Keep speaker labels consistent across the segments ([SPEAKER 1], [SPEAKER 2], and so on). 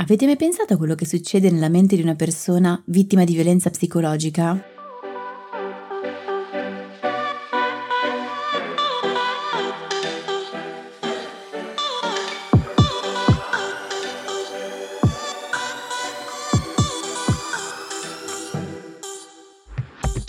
[SPEAKER 1] Avete mai pensato a quello che succede nella mente di una persona vittima di violenza psicologica?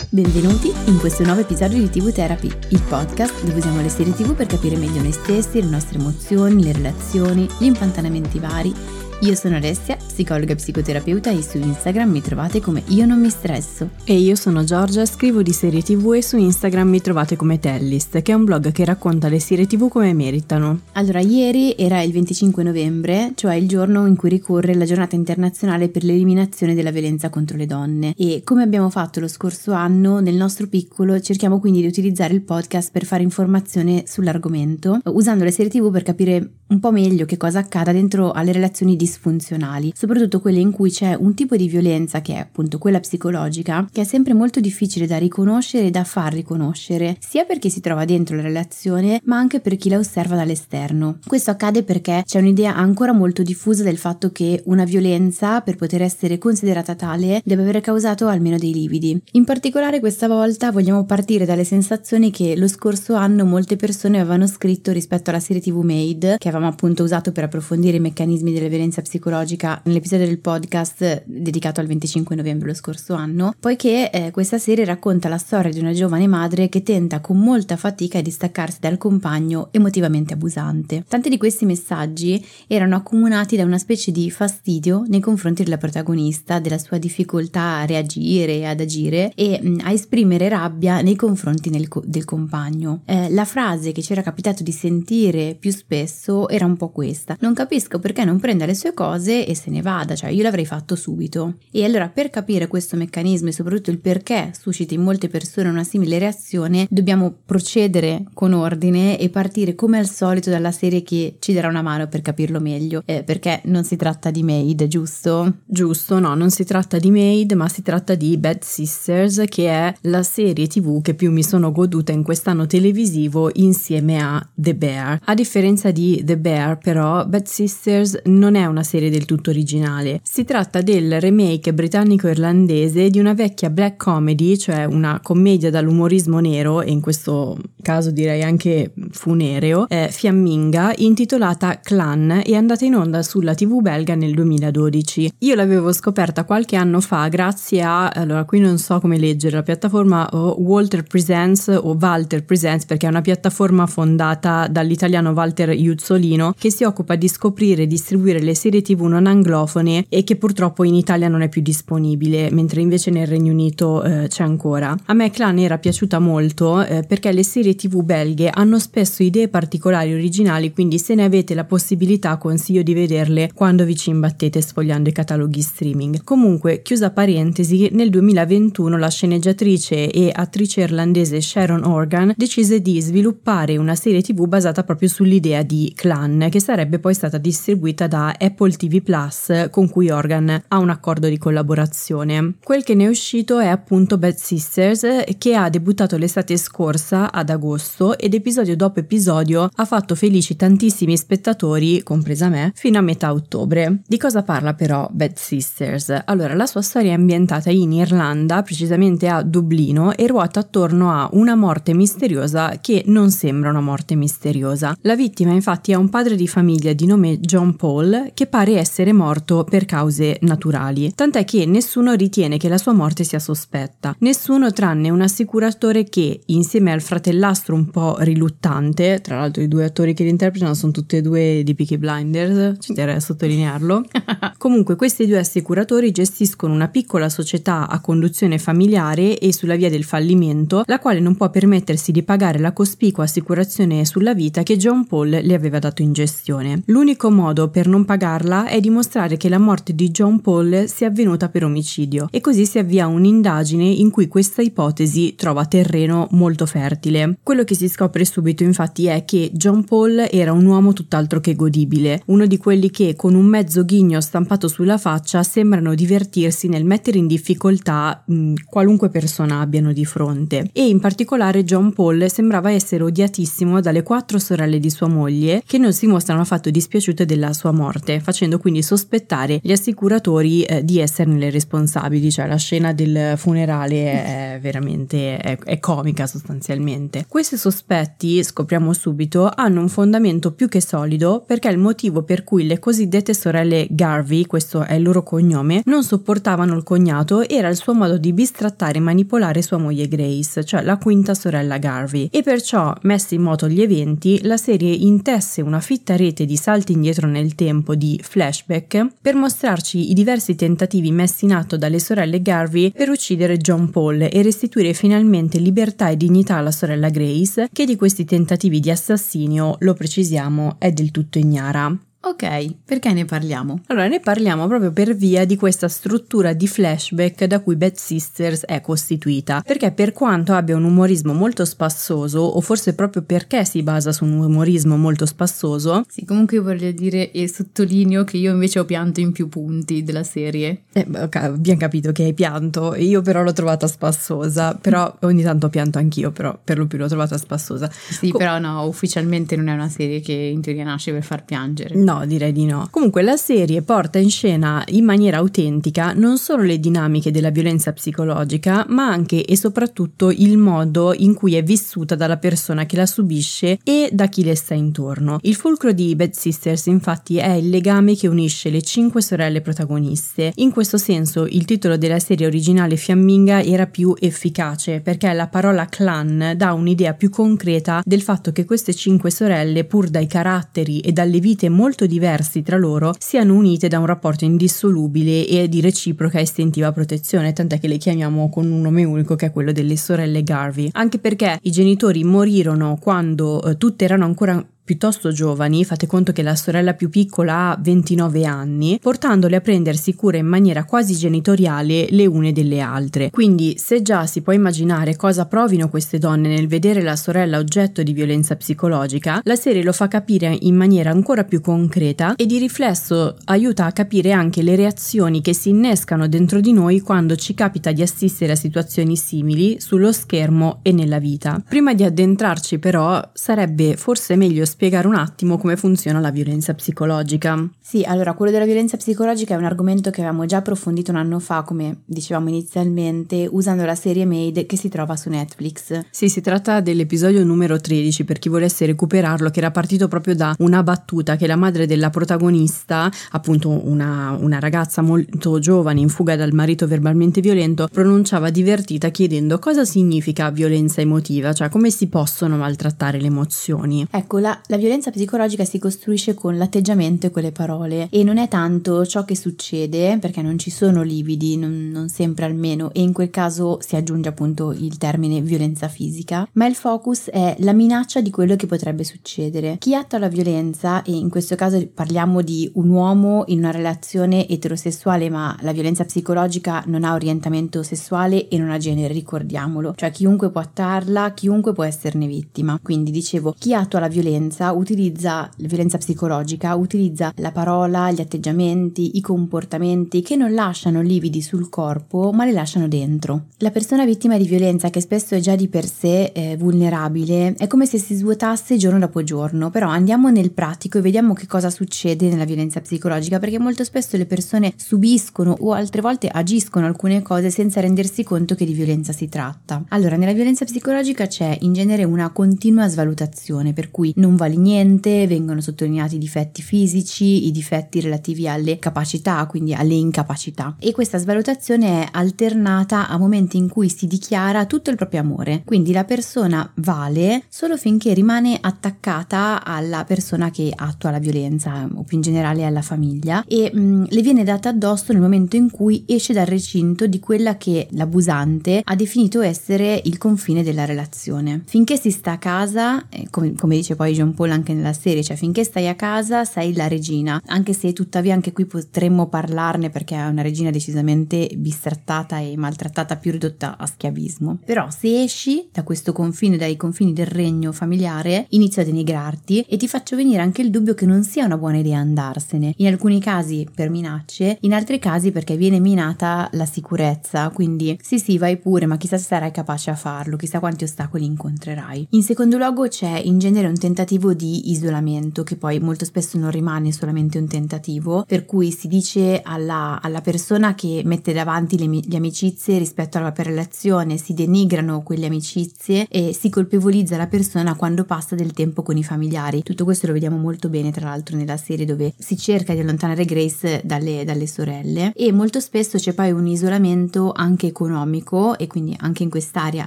[SPEAKER 1] Benvenuti in questo nuovo episodio di TV Therapy, il podcast dove usiamo le serie TV per capire meglio noi stessi, le nostre emozioni, le relazioni, gli impantanamenti vari io sono Alessia, psicologa e psicoterapeuta e su Instagram mi trovate come Io non mi stresso.
[SPEAKER 2] E io sono Giorgia, scrivo di serie tv e su Instagram mi trovate come Tellist, che è un blog che racconta le serie tv come meritano.
[SPEAKER 1] Allora, ieri era il 25 novembre, cioè il giorno in cui ricorre la giornata internazionale per l'eliminazione della violenza contro le donne e come abbiamo fatto lo scorso anno, nel nostro piccolo cerchiamo quindi di utilizzare il podcast per fare informazione sull'argomento, usando le serie tv per capire un po' meglio che cosa accada dentro alle relazioni disfunzionali, soprattutto quelle in cui c'è un tipo di violenza che è appunto quella psicologica, che è sempre molto difficile da riconoscere e da far riconoscere, sia perché si trova dentro la relazione, ma anche per chi la osserva dall'esterno. Questo accade perché c'è un'idea ancora molto diffusa del fatto che una violenza, per poter essere considerata tale, deve aver causato almeno dei lividi. In particolare questa volta vogliamo partire dalle sensazioni che lo scorso anno molte persone avevano scritto rispetto alla serie TV Made, che aveva avevamo appunto usato per approfondire i meccanismi della violenza psicologica nell'episodio del podcast dedicato al 25 novembre lo scorso anno, poiché eh, questa serie racconta la storia di una giovane madre che tenta con molta fatica di distaccarsi dal compagno emotivamente abusante. Tanti di questi messaggi erano accomunati da una specie di fastidio nei confronti della protagonista, della sua difficoltà a reagire ad agire e mh, a esprimere rabbia nei confronti nel, del compagno. Eh, la frase che ci era capitato di sentire più spesso era un po' questa. Non capisco perché non prenda le sue cose e se ne vada, cioè io l'avrei fatto subito. E allora per capire questo meccanismo e soprattutto il perché suscita in molte persone una simile reazione, dobbiamo procedere con ordine e partire come al solito dalla serie che ci darà una mano per capirlo meglio, eh, perché non si tratta di Maid, giusto?
[SPEAKER 2] Giusto, no, non si tratta di Maid, ma si tratta di Bad Sisters, che è la serie TV che più mi sono goduta in quest'anno televisivo insieme a The Bear. A differenza di The Bear, però, Bad Sisters non è una serie del tutto originale. Si tratta del remake britannico-irlandese di una vecchia black comedy, cioè una commedia dall'umorismo nero, e in questo caso direi anche funereo, eh, fiamminga, intitolata Clan e andata in onda sulla TV belga nel 2012. Io l'avevo scoperta qualche anno fa grazie a, allora qui non so come leggere, la piattaforma Walter Presents o Walter Presents perché è una piattaforma fondata dall'italiano Walter Juzzolini Torino che si occupa di scoprire e distribuire le serie tv non anglofone e che purtroppo in Italia non è più disponibile, mentre invece nel Regno Unito eh, c'è ancora. A me Clan era piaciuta molto eh, perché le serie tv belghe hanno spesso idee particolari originali, quindi se ne avete la possibilità consiglio di vederle quando vi ci imbattete sfogliando i cataloghi streaming. Comunque, chiusa parentesi, nel 2021 la sceneggiatrice e attrice irlandese Sharon Organ decise di sviluppare una serie tv basata proprio sull'idea di Clan che sarebbe poi stata distribuita da Apple TV Plus, con cui Organ ha un accordo di collaborazione. Quel che ne è uscito è appunto Bad Sisters, che ha debuttato l'estate scorsa ad agosto ed episodio dopo episodio ha fatto felici tantissimi spettatori, compresa me, fino a metà ottobre. Di cosa parla però Bad Sisters? Allora, la sua storia è ambientata in Irlanda, precisamente a Dublino, e ruota attorno a una morte misteriosa che non sembra una morte misteriosa. La vittima infatti è un padre di famiglia di nome John Paul che pare essere morto per cause naturali, tant'è che nessuno ritiene che la sua morte sia sospetta. Nessuno tranne un assicuratore che, insieme al fratellastro un po' riluttante, tra l'altro i due attori che li interpretano sono tutti e due di Peaky Blinders, ci terrei a sottolinearlo. Comunque questi due assicuratori gestiscono una piccola società a conduzione familiare e sulla via del fallimento, la quale non può permettersi di pagare la cospicua assicurazione sulla vita che John Paul le aveva dato in gestione. L'unico modo per non pagare giustificarla è dimostrare che la morte di John Paul sia avvenuta per omicidio. E così si avvia un'indagine in cui questa ipotesi trova terreno molto fertile. Quello che si scopre subito infatti è che John Paul era un uomo tutt'altro che godibile, uno di quelli che con un mezzo ghigno stampato sulla faccia sembrano divertirsi nel mettere in difficoltà mh, qualunque persona abbiano di fronte. E in particolare John Paul sembrava essere odiatissimo dalle quattro sorelle di sua moglie che non si mostrano affatto dispiaciute della sua morte, facendo quindi sospettare gli assicuratori eh, di esserne le responsabili, cioè la scena del funerale è veramente è, è comica sostanzialmente. Questi sospetti, scopriamo subito, hanno un fondamento più che solido perché il motivo per cui le cosiddette sorelle Garvey, questo è il loro cognome, non sopportavano il cognato era il suo modo di bistrattare e manipolare sua moglie Grace, cioè la quinta sorella Garvey, e perciò, messi in moto gli eventi, la serie intesse una fitta rete di salti indietro nel tempo di flashback per mostrarci i diversi tentativi messi in atto dalle sorelle Garvey per uccidere John Paul e restituire finalmente libertà e dignità alla sorella Grace, che di questi tentativi di assassinio, lo precisiamo, è del tutto ignara.
[SPEAKER 1] Ok, perché ne parliamo?
[SPEAKER 2] Allora, ne parliamo proprio per via di questa struttura di flashback da cui Bad Sisters è costituita, perché per quanto abbia un umorismo molto spassoso, o forse proprio perché si basa su un umorismo molto spassoso...
[SPEAKER 1] Sì, comunque voglio dire e sottolineo che io invece ho pianto in più punti della serie.
[SPEAKER 2] Eh, ok, abbiamo capito che hai pianto, io però l'ho trovata spassosa, però ogni tanto pianto anch'io, però per lo più l'ho trovata spassosa.
[SPEAKER 1] Sì, Co- però no, ufficialmente non è una serie che in teoria nasce per far piangere.
[SPEAKER 2] No, No, direi di no. Comunque la serie porta in scena in maniera autentica non solo le dinamiche della violenza psicologica, ma anche e soprattutto il modo in cui è vissuta dalla persona che la subisce e da chi le sta intorno. Il fulcro di Bad Sisters infatti è il legame che unisce le cinque sorelle protagoniste. In questo senso il titolo della serie originale fiamminga era più efficace perché la parola clan dà un'idea più concreta del fatto che queste cinque sorelle, pur dai caratteri e dalle vite molto molto diversi tra loro siano unite da un rapporto indissolubile e di reciproca istintiva protezione, tant'è che le chiamiamo con un nome unico che è quello delle sorelle Garvey, anche perché i genitori morirono quando eh, tutte erano ancora piuttosto giovani, fate conto che la sorella più piccola ha 29 anni, portandole a prendersi cura in maniera quasi genitoriale le une delle altre. Quindi se già si può immaginare cosa provino queste donne nel vedere la sorella oggetto di violenza psicologica, la serie lo fa capire in maniera ancora più concreta e di riflesso aiuta a capire anche le reazioni che si innescano dentro di noi quando ci capita di assistere a situazioni simili sullo schermo e nella vita. Prima di addentrarci però sarebbe forse meglio spiegare spiegare un attimo come funziona la violenza psicologica?
[SPEAKER 1] Sì, allora quello della violenza psicologica è un argomento che avevamo già approfondito un anno fa, come dicevamo inizialmente, usando la serie Made che si trova su Netflix.
[SPEAKER 2] Sì, si tratta dell'episodio numero 13 per chi volesse recuperarlo, che era partito proprio da una battuta che la madre della protagonista, appunto una, una ragazza molto giovane in fuga dal marito verbalmente violento, pronunciava divertita chiedendo cosa significa violenza emotiva, cioè come si possono maltrattare le emozioni.
[SPEAKER 1] Ecco, la, la violenza psicologica si costruisce con l'atteggiamento e con le parole e non è tanto ciò che succede, perché non ci sono lividi, non, non sempre almeno, e in quel caso si aggiunge appunto il termine violenza fisica, ma il focus è la minaccia di quello che potrebbe succedere. Chi attua la violenza, e in questo caso parliamo di un uomo in una relazione eterosessuale, ma la violenza psicologica non ha orientamento sessuale e non ha genere, ricordiamolo, cioè chiunque può attarla, chiunque può esserne vittima. Quindi dicevo, chi attua la violenza violenza utilizza la violenza psicologica, utilizza la parola, gli atteggiamenti, i comportamenti che non lasciano lividi sul corpo, ma li lasciano dentro. La persona vittima di violenza, che spesso è già di per sé eh, vulnerabile, è come se si svuotasse giorno dopo giorno, però andiamo nel pratico e vediamo che cosa succede nella violenza psicologica, perché molto spesso le persone subiscono o altre volte agiscono alcune cose senza rendersi conto che di violenza si tratta. Allora, nella violenza psicologica c'è in genere una continua svalutazione, per cui non vale niente, vengono sottolineati i difetti fisici, i difetti relativi alle capacità, quindi alle incapacità. E questa svalutazione è alternata a momenti in cui si dichiara tutto il proprio amore. Quindi la persona vale solo finché rimane attaccata alla persona che attua la violenza o più in generale alla famiglia e mh, mm, le viene data addosso nel momento in cui esce dal recinto di quella che l'abusante ha definito essere il confine della relazione. Finché si sta a casa, eh, come, come dice poi John John Paul anche nella serie, cioè finché stai a casa sei la regina, anche se tuttavia anche qui potremmo parlarne perché è una regina decisamente bistrattata e maltrattata, più ridotta a schiavismo. Però se esci da questo confine, dai confini del regno familiare, inizio a denigrarti e ti faccio venire anche il dubbio che non sia una buona idea andarsene. In alcuni casi per minacce, in altri casi perché viene minata la sicurezza, quindi sì sì vai pure, ma chissà se sarai capace a farlo, chissà quanti ostacoli incontrerai. In secondo luogo c'è in genere un tentativo di isolamento che poi molto spesso non rimane solamente un tentativo, per cui si dice alla, alla persona che mette davanti le, le amicizie rispetto alla propria relazione, si denigrano quelle amicizie e si colpevolizza la persona quando passa del tempo con i familiari. Tutto questo lo vediamo molto bene tra l'altro nella serie dove si cerca di allontanare Grace dalle, dalle sorelle e molto spesso c'è poi un isolamento anche economico e quindi anche in quest'area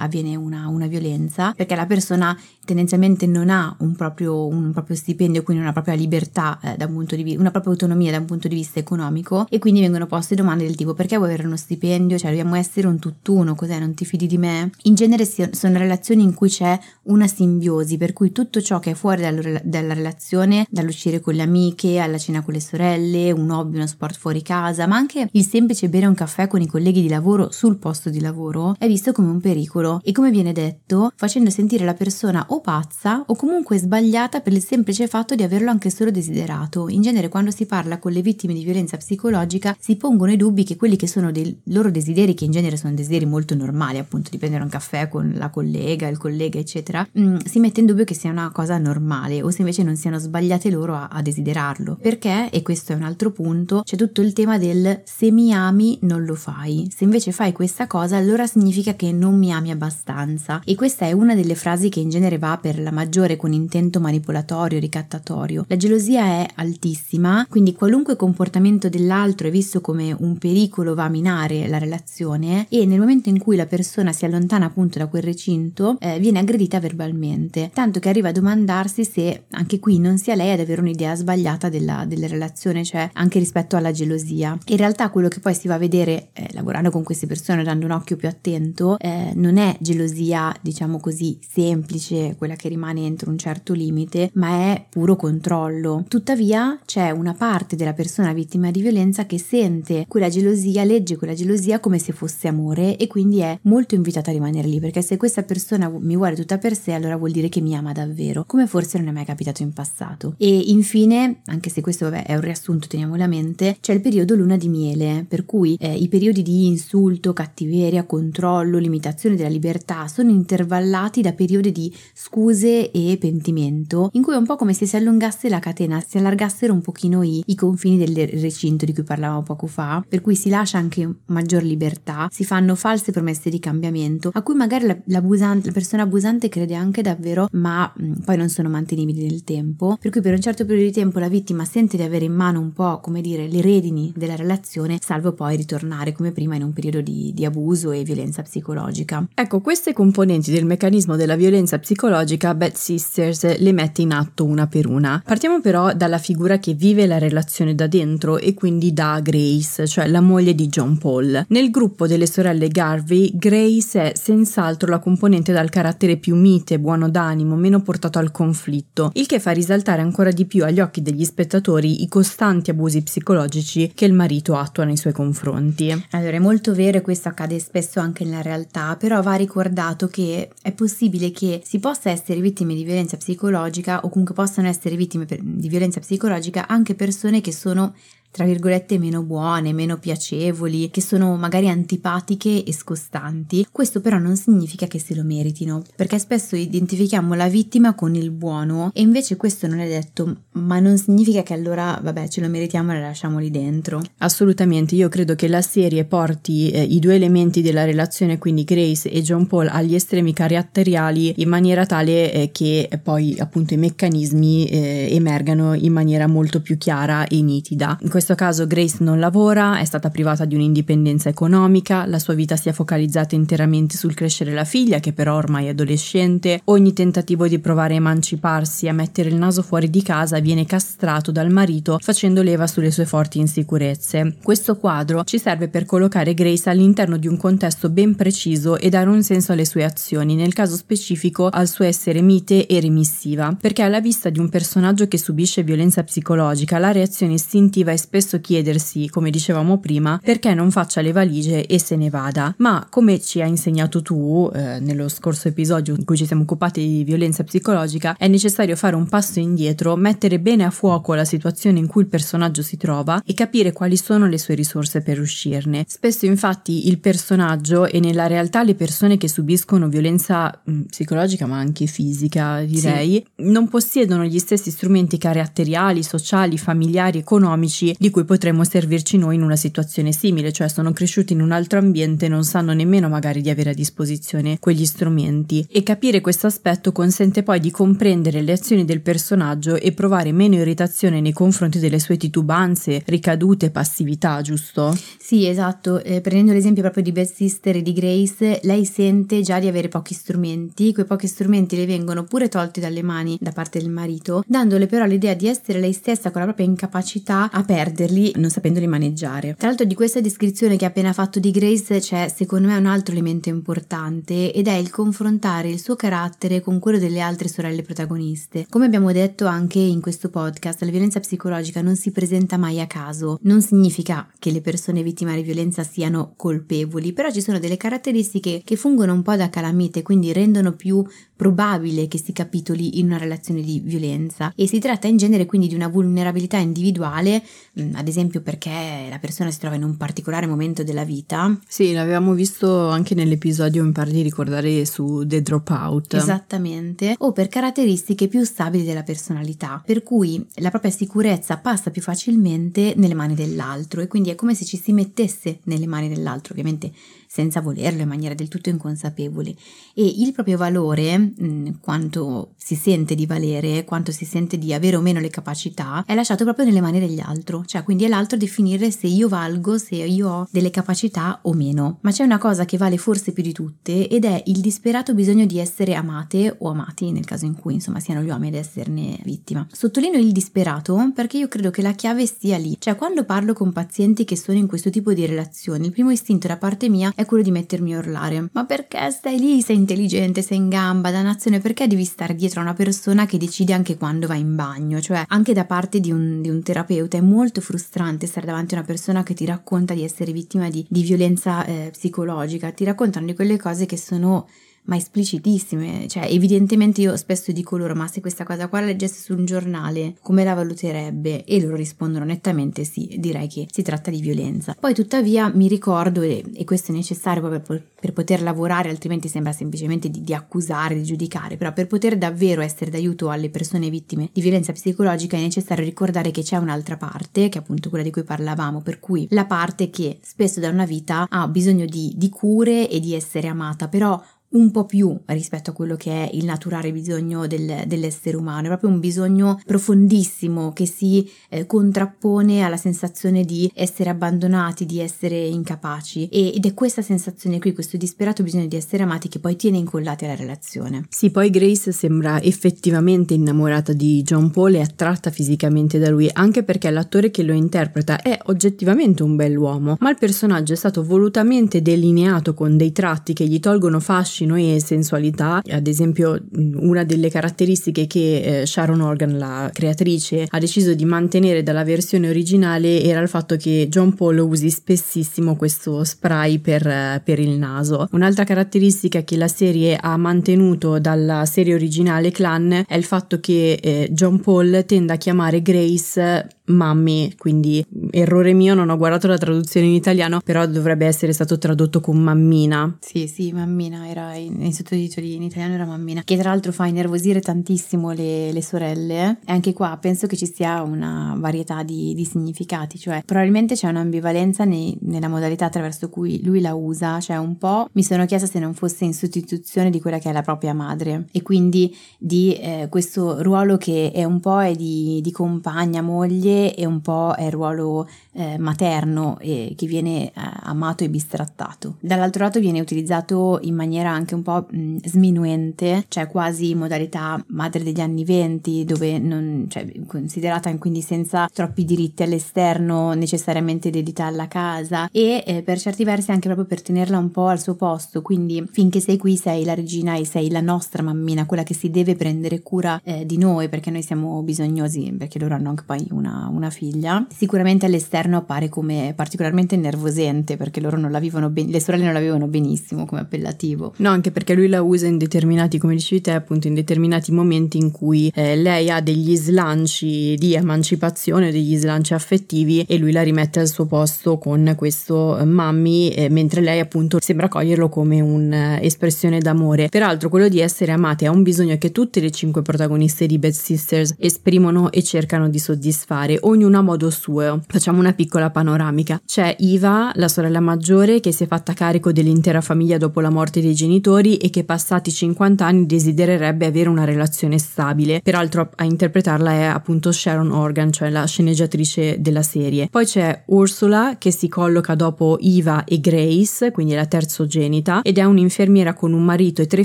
[SPEAKER 1] avviene una, una violenza perché la persona tendenzialmente non ha un proprio, un proprio stipendio, quindi una propria libertà eh, da un punto di vista, una propria autonomia da un punto di vista economico e quindi vengono poste domande del tipo perché vuoi avere uno stipendio, cioè dobbiamo essere un tutt'uno, cos'è, non ti fidi di me? In genere si, sono relazioni in cui c'è una simbiosi, per cui tutto ciò che è fuori dal, dalla relazione, dall'uscire con le amiche, alla cena con le sorelle, un hobby, uno sport fuori casa, ma anche il semplice bere un caffè con i colleghi di lavoro sul posto di lavoro, è visto come un pericolo. E come viene detto, facendo sentire la persona o pazza o comunque sbagliata per il semplice fatto di averlo anche solo desiderato. In genere quando si parla con le vittime di violenza psicologica si pongono i dubbi che quelli che sono dei loro desideri, che in genere sono desideri molto normali, appunto di prendere un caffè con la collega, il collega, eccetera, mh, mm, si mette in dubbio che sia una cosa normale o se invece non siano sbagliate loro a, a desiderarlo. Perché, e questo è un altro punto, c'è tutto il tema del se mi ami non lo fai. Se invece fai questa cosa allora significa che non mi ami abbastanza. E questa è una delle frasi che in genere va per la maggiore con intento manipolatorio, ricattatorio. La gelosia è altissima, quindi qualunque comportamento dell'altro è visto come un pericolo va a minare la relazione e nel momento in cui la persona si allontana appunto da quel recinto eh, viene aggredita verbalmente, tanto che arriva a domandarsi se anche qui non sia lei ad avere un'idea sbagliata della, della relazione, cioè anche rispetto alla gelosia. In realtà quello che poi si va a vedere eh, lavorando con queste persone, dando un occhio più attento, eh, non è gelosia, diciamo così, semplice, quella che rimane entro un certo limite, ma è puro controllo. Tuttavia c'è una parte della persona vittima di violenza che sente quella gelosia, legge quella gelosia come se fosse amore e quindi è molto invitata a rimanere lì, perché se questa persona mi vuole tutta per sé, allora vuol dire che mi ama davvero, come forse non è mai capitato in passato. E infine, anche se questo vabbè, è un riassunto, teniamolo a mente, c'è il periodo luna di miele, per cui eh, i periodi di insulto, cattiveria, controllo, limitazione della libertà sono intervallati da periodi di scuse e pentimento, in cui è un po' come se si allungasse la catena, si allargassero un pochino i, i confini del recinto di cui parlavamo poco fa, per cui si lascia anche maggior libertà, si fanno false promesse di cambiamento, a cui magari la, la persona abusante crede anche davvero, ma mh, mm, poi non sono mantenibili nel tempo, per cui per un certo periodo di tempo la vittima sente di avere in mano un po' come dire le redini della relazione, salvo poi ritornare come prima in un periodo di, di abuso e violenza psicologica.
[SPEAKER 2] Ecco, queste componenti del meccanismo della violenza psicologica psicologica Bad Sisters le mette in atto una per una. Partiamo però dalla figura che vive la relazione da dentro e quindi da Grace, cioè la moglie di John Paul. Nel gruppo delle sorelle Garvey, Grace è senz'altro la componente dal carattere più mite, buono d'animo, meno portato al conflitto, il che fa risaltare ancora di più agli occhi degli spettatori i costanti abusi psicologici che il marito attua nei suoi confronti.
[SPEAKER 1] Allora, è molto vero e questo accade spesso anche nella realtà, però va ricordato che è possibile che si possa possa essere vittime di violenza psicologica o comunque possano essere vittime di violenza psicologica anche persone che sono tra virgolette meno buone, meno piacevoli, che sono magari antipatiche e scostanti. Questo però non significa che se lo meritino, perché spesso identifichiamo la vittima con il buono e invece questo non è detto, ma non significa che allora vabbè ce lo meritiamo e la lasciamo lì dentro.
[SPEAKER 2] Assolutamente, io credo che la serie porti eh, i due elementi della relazione, quindi Grace e John Paul, agli estremi caratteriali in maniera tale eh, che poi appunto i meccanismi eh, emergano in maniera molto più chiara e nitida. In questo caso Grace non lavora, è stata privata di un'indipendenza economica, la sua vita si è focalizzata interamente sul crescere la figlia, che però ormai è adolescente, ogni tentativo di provare a emanciparsi, a mettere il naso fuori di casa viene castrato dal marito facendo leva sulle sue forti insicurezze. Questo quadro ci serve per collocare Grace all'interno di un contesto ben preciso e dare un senso alle sue azioni, nel caso specifico al suo essere mite e remissiva, perché alla vista di un personaggio che subisce violenza psicologica la reazione istintiva è spesso chiedersi, come dicevamo prima, perché non faccia le valigie e se ne vada, ma come ci hai insegnato tu eh, nello scorso episodio in cui ci siamo occupati di violenza psicologica, è necessario fare un passo indietro, mettere bene a fuoco la situazione in cui il personaggio si trova e capire quali sono le sue risorse per uscirne. Spesso infatti il personaggio e nella realtà le persone che subiscono violenza mh, psicologica ma anche fisica direi sì. non possiedono gli stessi strumenti caratteriali, sociali, familiari, economici di cui potremmo servirci noi in una situazione simile, cioè sono cresciuti in un altro ambiente e non sanno nemmeno magari di avere a disposizione quegli strumenti e capire questo aspetto consente poi di comprendere le azioni del personaggio e provare meno irritazione nei confronti delle sue titubanze, ricadute, passività, giusto?
[SPEAKER 1] Sì, esatto. Eh, prendendo l'esempio proprio di Bad Sister e di Grace, lei sente già di avere pochi strumenti, quei pochi strumenti le vengono pure tolti dalle mani da parte del marito, dandole però l'idea di essere lei stessa con la propria incapacità a perderli, non sapendoli maneggiare. Tra l'altro di questa descrizione che ha appena fatto di Grace c'è secondo me un altro elemento importante ed è il confrontare il suo carattere con quello delle altre sorelle protagoniste. Come abbiamo detto anche in questo podcast, la violenza psicologica non si presenta mai a caso, non significa che le persone vittime di violenza siano colpevoli, però ci sono delle caratteristiche che fungono un po' da calamite, quindi rendono più probabile che si capitoli in una relazione di violenza e si tratta in genere quindi di una vulnerabilità individuale, mm, ad esempio perché la persona si trova in un particolare momento della vita.
[SPEAKER 2] Sì, l'avevamo visto anche nell'episodio, mi pare di ricordare, su The Dropout.
[SPEAKER 1] Esattamente, o per caratteristiche più stabili della personalità, per cui la propria sicurezza passa più facilmente nelle mani dell'altro e quindi è come se ci si mettesse nelle mani dell'altro, ovviamente senza volerlo in maniera del tutto inconsapevole e il proprio valore, mm, quanto si sente di valere, quanto si sente di avere o meno le capacità, è lasciato proprio nelle mani degli altri, cioè quindi è l'altro a definire se io valgo, se io ho delle capacità o meno. Ma c'è una cosa che vale forse più di tutte ed è il disperato bisogno di essere amate o amati nel caso in cui insomma siano gli uomini ad esserne vittima. Sottolineo il disperato perché io credo che la chiave stia lì, cioè quando parlo con pazienti che sono in questo tipo di relazioni, il primo istinto da parte mia è quello di mettermi a urlare. Ma perché stai lì? Sei intelligente, sei in gamba, da nazione, perché devi stare dietro a una persona che decide anche quando va in bagno? Cioè, anche da parte di un, di un terapeuta è molto frustrante stare davanti a una persona che ti racconta di essere vittima di, di violenza eh, psicologica, ti raccontano di quelle cose che sono ma esplicitissime, cioè evidentemente io spesso dico loro ma se questa cosa qua la leggesse su un giornale come la valuterebbe e loro rispondono nettamente sì, direi che si tratta di violenza. Poi tuttavia mi ricordo e, questo è necessario proprio per, per, poter lavorare altrimenti sembra semplicemente di, di accusare, di giudicare, però per poter davvero essere d'aiuto alle persone vittime di violenza psicologica è necessario ricordare che c'è un'altra parte che è appunto quella di cui parlavamo, per cui la parte che spesso da una vita ha bisogno di, di cure e di essere amata, però un po' più rispetto a quello che è il naturale bisogno del, dell'essere umano, è proprio un bisogno profondissimo che si eh, contrappone alla sensazione di essere abbandonati, di essere incapaci e, ed è questa sensazione qui, questo disperato bisogno di essere amati che poi tiene incollati alla relazione.
[SPEAKER 2] Sì, poi Grace sembra effettivamente innamorata di John Paul e attratta fisicamente da lui, anche perché l'attore che lo interpreta è oggettivamente un bell'uomo, ma il personaggio è stato volutamente delineato con dei tratti che gli tolgono fascino fascino e sensualità. Ad esempio, una delle caratteristiche che eh, Sharon Organ, la creatrice, ha deciso di mantenere dalla versione originale era il fatto che John Paul usi spessissimo questo spray per, per il naso. Un'altra caratteristica che la serie ha mantenuto dalla serie originale Clan è il fatto che eh, John Paul tende a chiamare Grace Mammy, quindi errore mio, non ho guardato la traduzione in italiano, però dovrebbe essere stato tradotto con mammina.
[SPEAKER 1] Sì, sì, mammina era in sottotitoli in italiano era mammina, che tra l'altro fa innervosire tantissimo le, le sorelle. E anche qua penso che ci sia una varietà di, di significati, cioè probabilmente c'è un'ambivalenza nei, nella modalità attraverso cui lui la usa, cioè un po' mi sono chiesta se non fosse in sostituzione di quella che è la propria madre e quindi di eh, questo ruolo che è un po' è di, di compagna, moglie madre e un po' è il ruolo eh, materno e che viene eh, amato e bistrattato. Dall'altro lato viene utilizzato in maniera anche un po' mh, sminuente, cioè quasi in modalità madre degli anni venti, dove non, cioè, considerata quindi senza troppi diritti all'esterno, necessariamente dedita alla casa e eh, per certi versi anche proprio per tenerla un po' al suo posto, quindi finché sei qui sei la regina e sei la nostra mammina, quella che si deve prendere cura eh, di noi perché noi siamo bisognosi, perché loro hanno anche poi una, una figlia. Sicuramente all'esterno appare come particolarmente nervosente perché loro non la vivono ben, le sorelle non la vivono benissimo come appellativo.
[SPEAKER 2] No, anche perché lui la usa in determinati, come dicevi te, appunto in determinati momenti in cui eh, lei ha degli slanci di emancipazione, degli slanci affettivi e lui la rimette al suo posto con questo eh, mammy, eh, mentre lei appunto sembra coglierlo come un'espressione d'amore. Peraltro quello di essere amate è un bisogno che tutte le cinque protagoniste di Bad Sisters esprimono e cercano di soddisfare, ognuna a modo suo. Facciamo una piccola panoramica. C'è Iva, la sorella maggiore, che si è fatta carico dell'intera famiglia dopo la morte dei genitori e che passati 50 anni desidererebbe avere una relazione stabile. Peraltro a interpretarla è appunto Sharon Organ, cioè la sceneggiatrice della serie. Poi c'è Ursula che si colloca dopo Eva e Grace, quindi la terzogenita, ed è un'infermiera con un marito e tre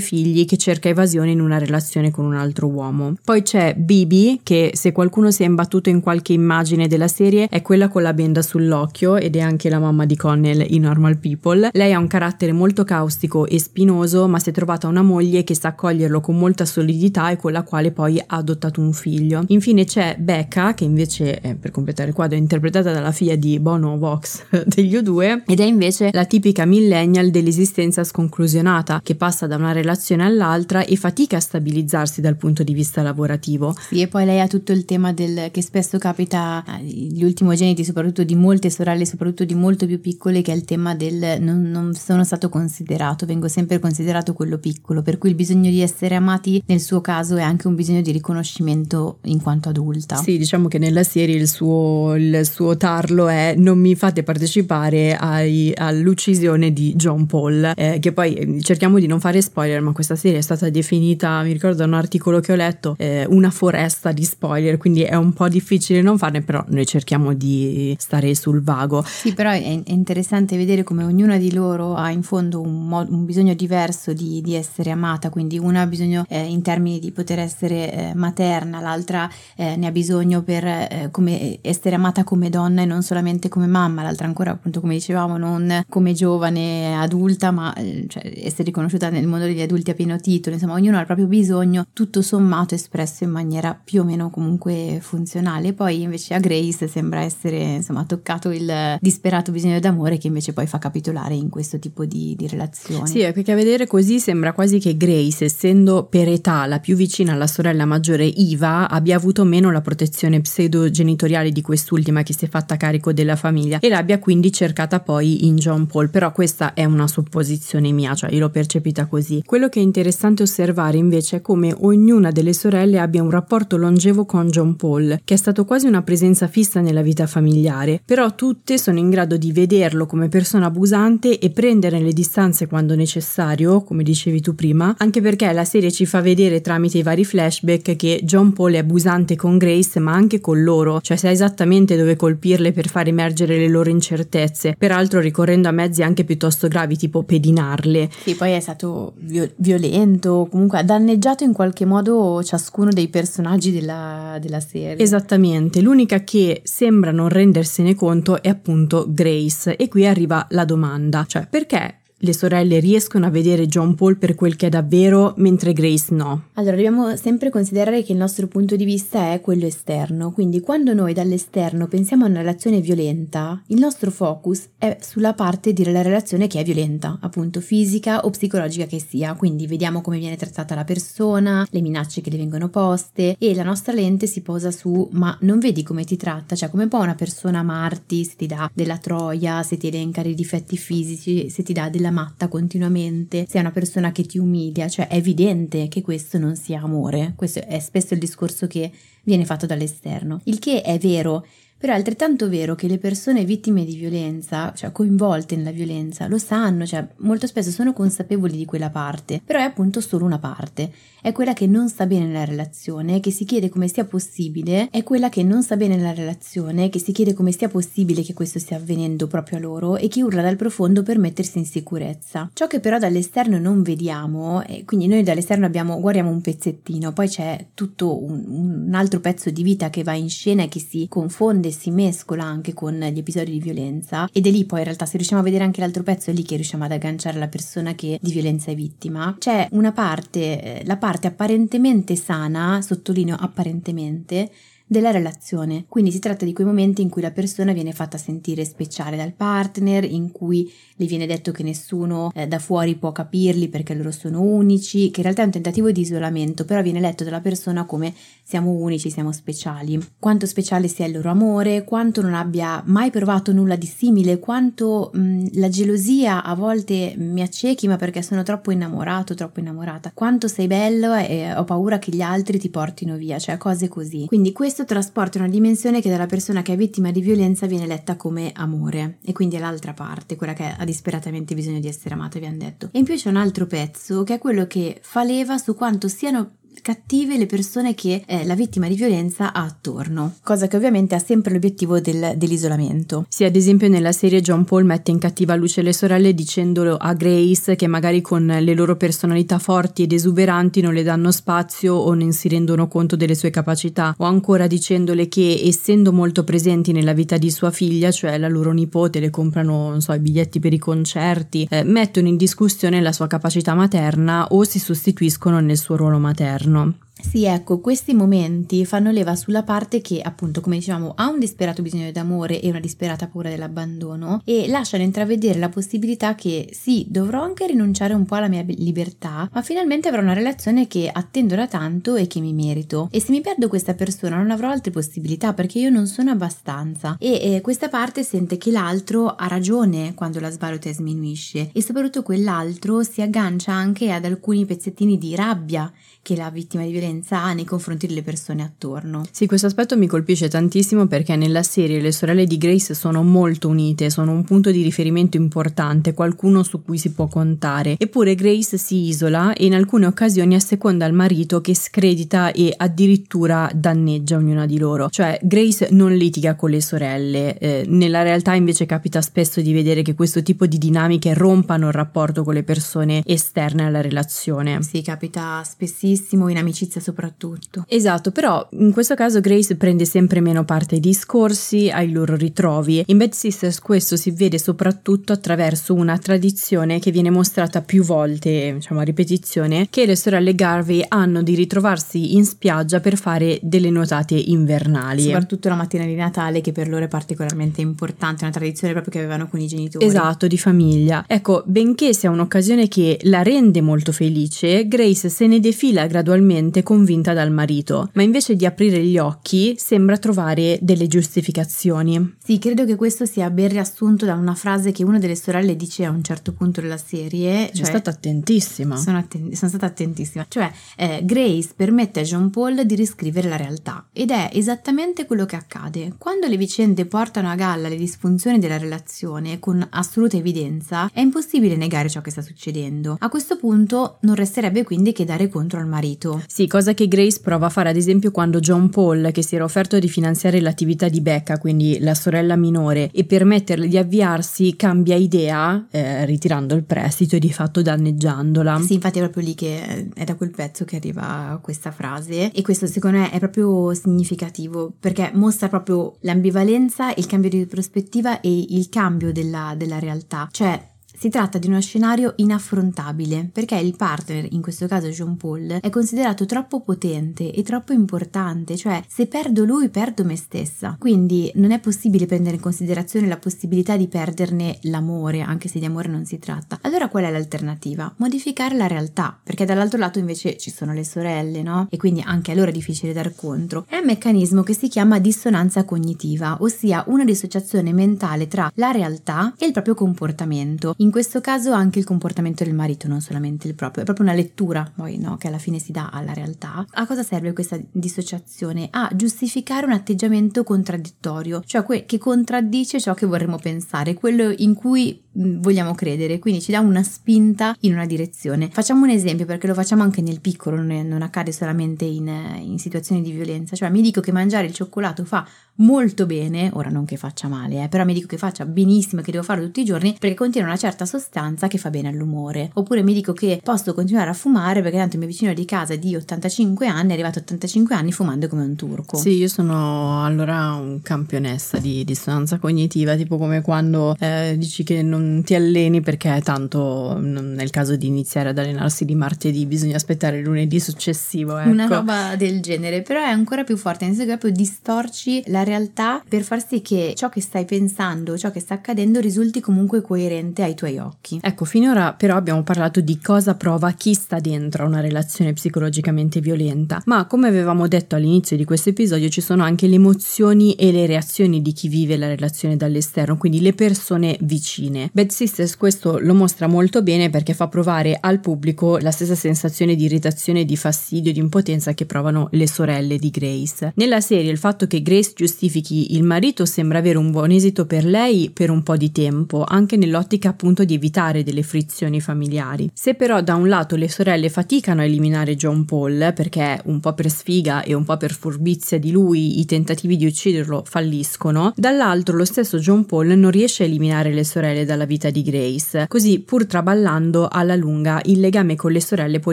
[SPEAKER 2] figli che cerca evasione in una relazione con un altro uomo. Poi c'è Bibi che se qualcuno si è imbattuto in qualche immagine della serie è quella con la benda sull'occhio ed è anche la mamma di Connell in Normal People. Lei ha un carattere molto caustico e spinoso ma si è trovata una moglie che sa accoglierlo con molta solidità e con la quale poi ha adottato un figlio. Infine c'è Becca che invece è, per completare il quadro è interpretata dalla figlia di Bono Vox degli U2 ed è invece la tipica millennial dell'esistenza sconclusionata che passa da una relazione all'altra e fatica a stabilizzarsi dal punto di vista lavorativo.
[SPEAKER 1] Sì, e poi lei ha tutto il tema del che spesso capita agli ultimogeniti, soprattutto di molte sorelle, soprattutto di molto più piccole, che è il tema del non, non sono stato considerato, vengo sempre considerato quello piccolo, per cui il bisogno di essere amati nel suo caso è anche un bisogno di riconoscimento in quanto adulta.
[SPEAKER 2] Sì, diciamo che nella serie il suo, il suo tarlo è non mi fate partecipare ai, all'uccisione di John Paul, eh, che poi eh, cerchiamo di non fare spoiler, ma questa serie è stata definita, mi ricordo un articolo che ho letto, eh, una foresta di spoiler, quindi è un po' difficile non farne, però noi cerchiamo di stare sul vago.
[SPEAKER 1] Sì, però è, è interessante vedere come ognuna di loro ha in fondo un, mo- un bisogno diverso di, di, essere amata, quindi una ha bisogno eh, in termini di poter essere eh, materna, l'altra eh, ne ha bisogno per eh, come essere amata come donna e non solamente come mamma, l'altra ancora appunto come dicevamo non come giovane adulta, ma eh, cioè, essere riconosciuta nel mondo degli adulti a pieno titolo, insomma ognuno ha il proprio bisogno tutto sommato espresso in maniera più o meno comunque funzionale. Poi invece a Grace sembra essere insomma toccato il disperato bisogno d'amore che invece poi fa capitolare in questo tipo di, di relazioni.
[SPEAKER 2] Sì, perché a vedere così sembra quasi che Grace, essendo per età la più vicina alla sorella maggiore Iva, abbia avuto meno la protezione pseudogenitoriale di quest'ultima che si è fatta carico della famiglia e l'abbia quindi cercata poi in John Paul, però questa è una supposizione mia, cioè io l'ho percepita così. Quello che è interessante osservare invece è come ognuna delle sorelle abbia un rapporto longevo con John Paul, che è stato quasi una presenza fissa nella vita familiare, però tutte sono in grado di vederlo come persona abusante e prendere le distanze quando necessario, come dicevi tu prima, anche perché la serie ci fa vedere tramite i vari flashback che John Paul è abusante con Grace ma anche con loro, cioè sa esattamente dove colpirle per far emergere le loro incertezze, peraltro ricorrendo a mezzi anche piuttosto gravi tipo pedinarle.
[SPEAKER 1] Sì, poi è stato violento, comunque ha danneggiato in qualche modo ciascuno dei personaggi della, della serie.
[SPEAKER 2] Esattamente, l'unica che sembra non rendersene conto è appunto Grace e qui arriva la domanda, cioè perché le sorelle riescono a vedere John Paul per quel che è davvero, mentre Grace no.
[SPEAKER 1] Allora, dobbiamo sempre considerare che il nostro punto di vista è quello esterno, quindi quando noi dall'esterno pensiamo a una relazione violenta, il nostro focus è sulla parte della relazione che è violenta, appunto fisica o psicologica che sia, quindi vediamo come viene trattata la persona, le minacce che le vengono poste e la nostra lente si posa su ma non vedi come ti tratta, cioè come può una persona amarti se ti dà della troia, se ti elenca dei difetti fisici, se ti dà della matta continuamente, sei una persona che ti umilia, cioè è evidente che questo non sia amore. Questo è spesso il discorso che viene fatto dall'esterno. Il che è vero Però è altrettanto vero che le persone vittime di violenza, cioè coinvolte nella violenza, lo sanno, cioè molto spesso sono consapevoli di quella parte, però è appunto solo una parte. È quella che non sta bene nella relazione, che si chiede come sia possibile, è quella che non sta bene nella relazione, che si chiede come sia possibile che questo stia avvenendo proprio a loro e che urla dal profondo per mettersi in sicurezza. Ciò che però dall'esterno non vediamo, e quindi noi dall'esterno abbiamo, guardiamo un pezzettino, poi c'è tutto un, un altro pezzo di vita che va in scena e che si confonde, si mescola anche con gli episodi di violenza ed è lì poi in realtà se riusciamo a vedere anche l'altro pezzo è lì che riusciamo ad agganciare la persona che di violenza è vittima. C'è una parte, eh, la parte apparentemente sana, sottolineo apparentemente, della relazione. Quindi si tratta di quei momenti in cui la persona viene fatta sentire speciale dal partner, in cui le viene detto che nessuno eh, da fuori può capirli perché loro sono unici, che in realtà è un tentativo di isolamento, però viene letto dalla persona come siamo unici, siamo speciali. Quanto speciale sia il loro amore, quanto non abbia mai provato nulla di simile, quanto mh, la gelosia a volte mi accechi ma perché sono troppo innamorato, troppo innamorata, quanto sei bello e ho paura che gli altri ti portino via, cioè cose così. Quindi questo questo trasporta una dimensione che dalla persona che è vittima di violenza viene letta come amore e quindi è l'altra parte, quella che ha disperatamente bisogno di essere amata, vi hanno detto. E in più c'è un altro pezzo che è quello che fa leva su quanto siano cattive le persone che eh, la vittima di violenza ha attorno, cosa che ovviamente ha sempre l'obiettivo del, dell'isolamento.
[SPEAKER 2] Sì, ad esempio nella serie John Paul mette in cattiva luce le sorelle dicendolo a Grace che magari con le loro personalità forti ed esuberanti non le danno spazio o non si rendono conto delle sue capacità, o ancora dicendole che essendo molto presenti nella vita di sua figlia, cioè la loro nipote, le comprano, non so, i biglietti per i concerti, eh, mettono in discussione la sua capacità materna o si sostituiscono nel suo ruolo materno giorno.
[SPEAKER 1] Sì, ecco, questi momenti fanno leva sulla parte che, appunto, come dicevamo, ha un disperato bisogno d'amore e una disperata paura dell'abbandono e lasciano intravedere la possibilità che sì, dovrò anche rinunciare un po' alla mia libertà, ma finalmente avrò una relazione che attendo da tanto e che mi merito. E se mi perdo questa persona non avrò altre possibilità perché io non sono abbastanza. E eh, questa parte sente che l'altro ha ragione quando la svaluta sminuisce e soprattutto quell'altro si aggancia anche ad alcuni pezzettini di rabbia che la vittima di violenza ha nei confronti delle persone attorno.
[SPEAKER 2] Sì, questo aspetto mi colpisce tantissimo perché nella serie le sorelle di Grace sono molto unite, sono un punto di riferimento importante, qualcuno su cui si può contare. Eppure Grace si isola e in alcune occasioni asseconda il marito che scredita e addirittura danneggia ognuna di loro. Cioè Grace non litiga con le sorelle, eh, nella realtà invece capita spesso di vedere che questo tipo di dinamiche rompano il rapporto con le persone esterne alla relazione.
[SPEAKER 1] Sì, capita spessissimo tantissimo, in amicizia soprattutto.
[SPEAKER 2] Esatto, però in questo caso Grace prende sempre meno parte ai discorsi, ai loro ritrovi. In Bad Sisters questo si vede soprattutto attraverso una tradizione che viene mostrata più volte, diciamo a ripetizione, che le sorelle Garvey hanno di ritrovarsi in spiaggia per fare delle nuotate invernali.
[SPEAKER 1] Soprattutto la mattina di Natale che per loro è particolarmente importante, una tradizione proprio che avevano con i genitori.
[SPEAKER 2] Esatto, di famiglia. Ecco, benché sia un'occasione che la rende molto felice, Grace se ne defila fila gradualmente convinta dal marito, ma invece di aprire gli occhi sembra trovare delle giustificazioni.
[SPEAKER 1] Sì, credo che questo sia ben riassunto da una frase che una delle sorelle dice a un certo punto della serie.
[SPEAKER 2] Cioè, stata attentissima.
[SPEAKER 1] Sono, atten- sono, stata attentissima. Cioè, eh, Grace permette a John Paul di riscrivere la realtà ed è esattamente quello che accade. Quando le vicende portano a galla le disfunzioni della relazione con assoluta evidenza, è impossibile negare ciò che sta succedendo. A questo punto non resterebbe quindi che dare contro al marito.
[SPEAKER 2] Sì, cosa che Grace prova a fare ad esempio quando John Paul, che si era offerto di finanziare l'attività di Becca, quindi la sorella minore, e permetterle di avviarsi, cambia idea, eh, ritirando il prestito e di fatto danneggiandola.
[SPEAKER 1] Sì, infatti è proprio lì che è da quel pezzo che arriva questa frase e questo secondo me è proprio significativo perché mostra proprio l'ambivalenza, il cambio di prospettiva e il cambio della, della realtà. Cioè si tratta di uno scenario inaffrontabile perché il partner, in questo caso Jean Paul, è considerato troppo potente e troppo importante, cioè se perdo lui perdo me stessa. Quindi non è possibile prendere in considerazione la possibilità di perderne l'amore, anche se di amore non si tratta. Allora qual è l'alternativa? Modificare la realtà, perché dall'altro lato invece ci sono le sorelle, no? E quindi anche a loro è difficile dar contro. È un meccanismo che si chiama dissonanza cognitiva, ossia una dissociazione mentale tra la realtà e il proprio comportamento. In in questo caso anche il comportamento del marito, non solamente il proprio, è proprio una lettura poi no, che alla fine si dà alla realtà. A cosa serve questa dissociazione? A giustificare un atteggiamento contraddittorio, cioè que- che contraddice ciò che vorremmo pensare, quello in cui vogliamo credere, quindi ci dà una spinta in una direzione. Facciamo un esempio perché lo facciamo anche nel piccolo, non, è, non accade solamente in, in, situazioni di violenza, cioè mi dico che mangiare il cioccolato fa molto bene, ora non che faccia male, eh, però mi dico che faccia benissimo e che devo farlo tutti i giorni perché contiene una certa sostanza che fa bene all'umore, oppure mi dico che posso continuare a fumare perché tanto il mio vicino di casa di 85 anni è arrivato a 85 anni fumando come un turco.
[SPEAKER 2] Sì, io sono allora un campionessa di dissonanza cognitiva, tipo come quando eh, dici che non non ti alleni perché tanto nel caso di iniziare ad allenarsi di martedì bisogna aspettare il lunedì successivo. Ecco.
[SPEAKER 1] Una roba del genere, però è ancora più forte, nel senso che proprio distorci la realtà per far sì che ciò che stai pensando, ciò che sta accadendo risulti comunque coerente ai tuoi occhi.
[SPEAKER 2] Ecco, finora però abbiamo parlato di cosa prova chi sta dentro a una relazione psicologicamente violenta, ma come avevamo detto all'inizio di questo episodio ci sono anche le emozioni e le reazioni di chi vive la relazione dall'esterno, quindi le persone vicine. Bad Sisters questo lo mostra molto bene perché fa provare al pubblico la stessa sensazione di irritazione, di fastidio, di impotenza che provano le sorelle di Grace. Nella serie il fatto che Grace giustifichi il marito sembra avere un buon esito per lei per un po' di tempo, anche nell'ottica appunto di evitare delle frizioni familiari. Se però da un lato le sorelle faticano a eliminare John Paul perché un po' per sfiga e un po' per furbizia di lui i tentativi di ucciderlo falliscono, dall'altro lo stesso John Paul non riesce a eliminare le sorelle dalla dalla vita di Grace. Così, pur traballando alla lunga, il legame con le sorelle può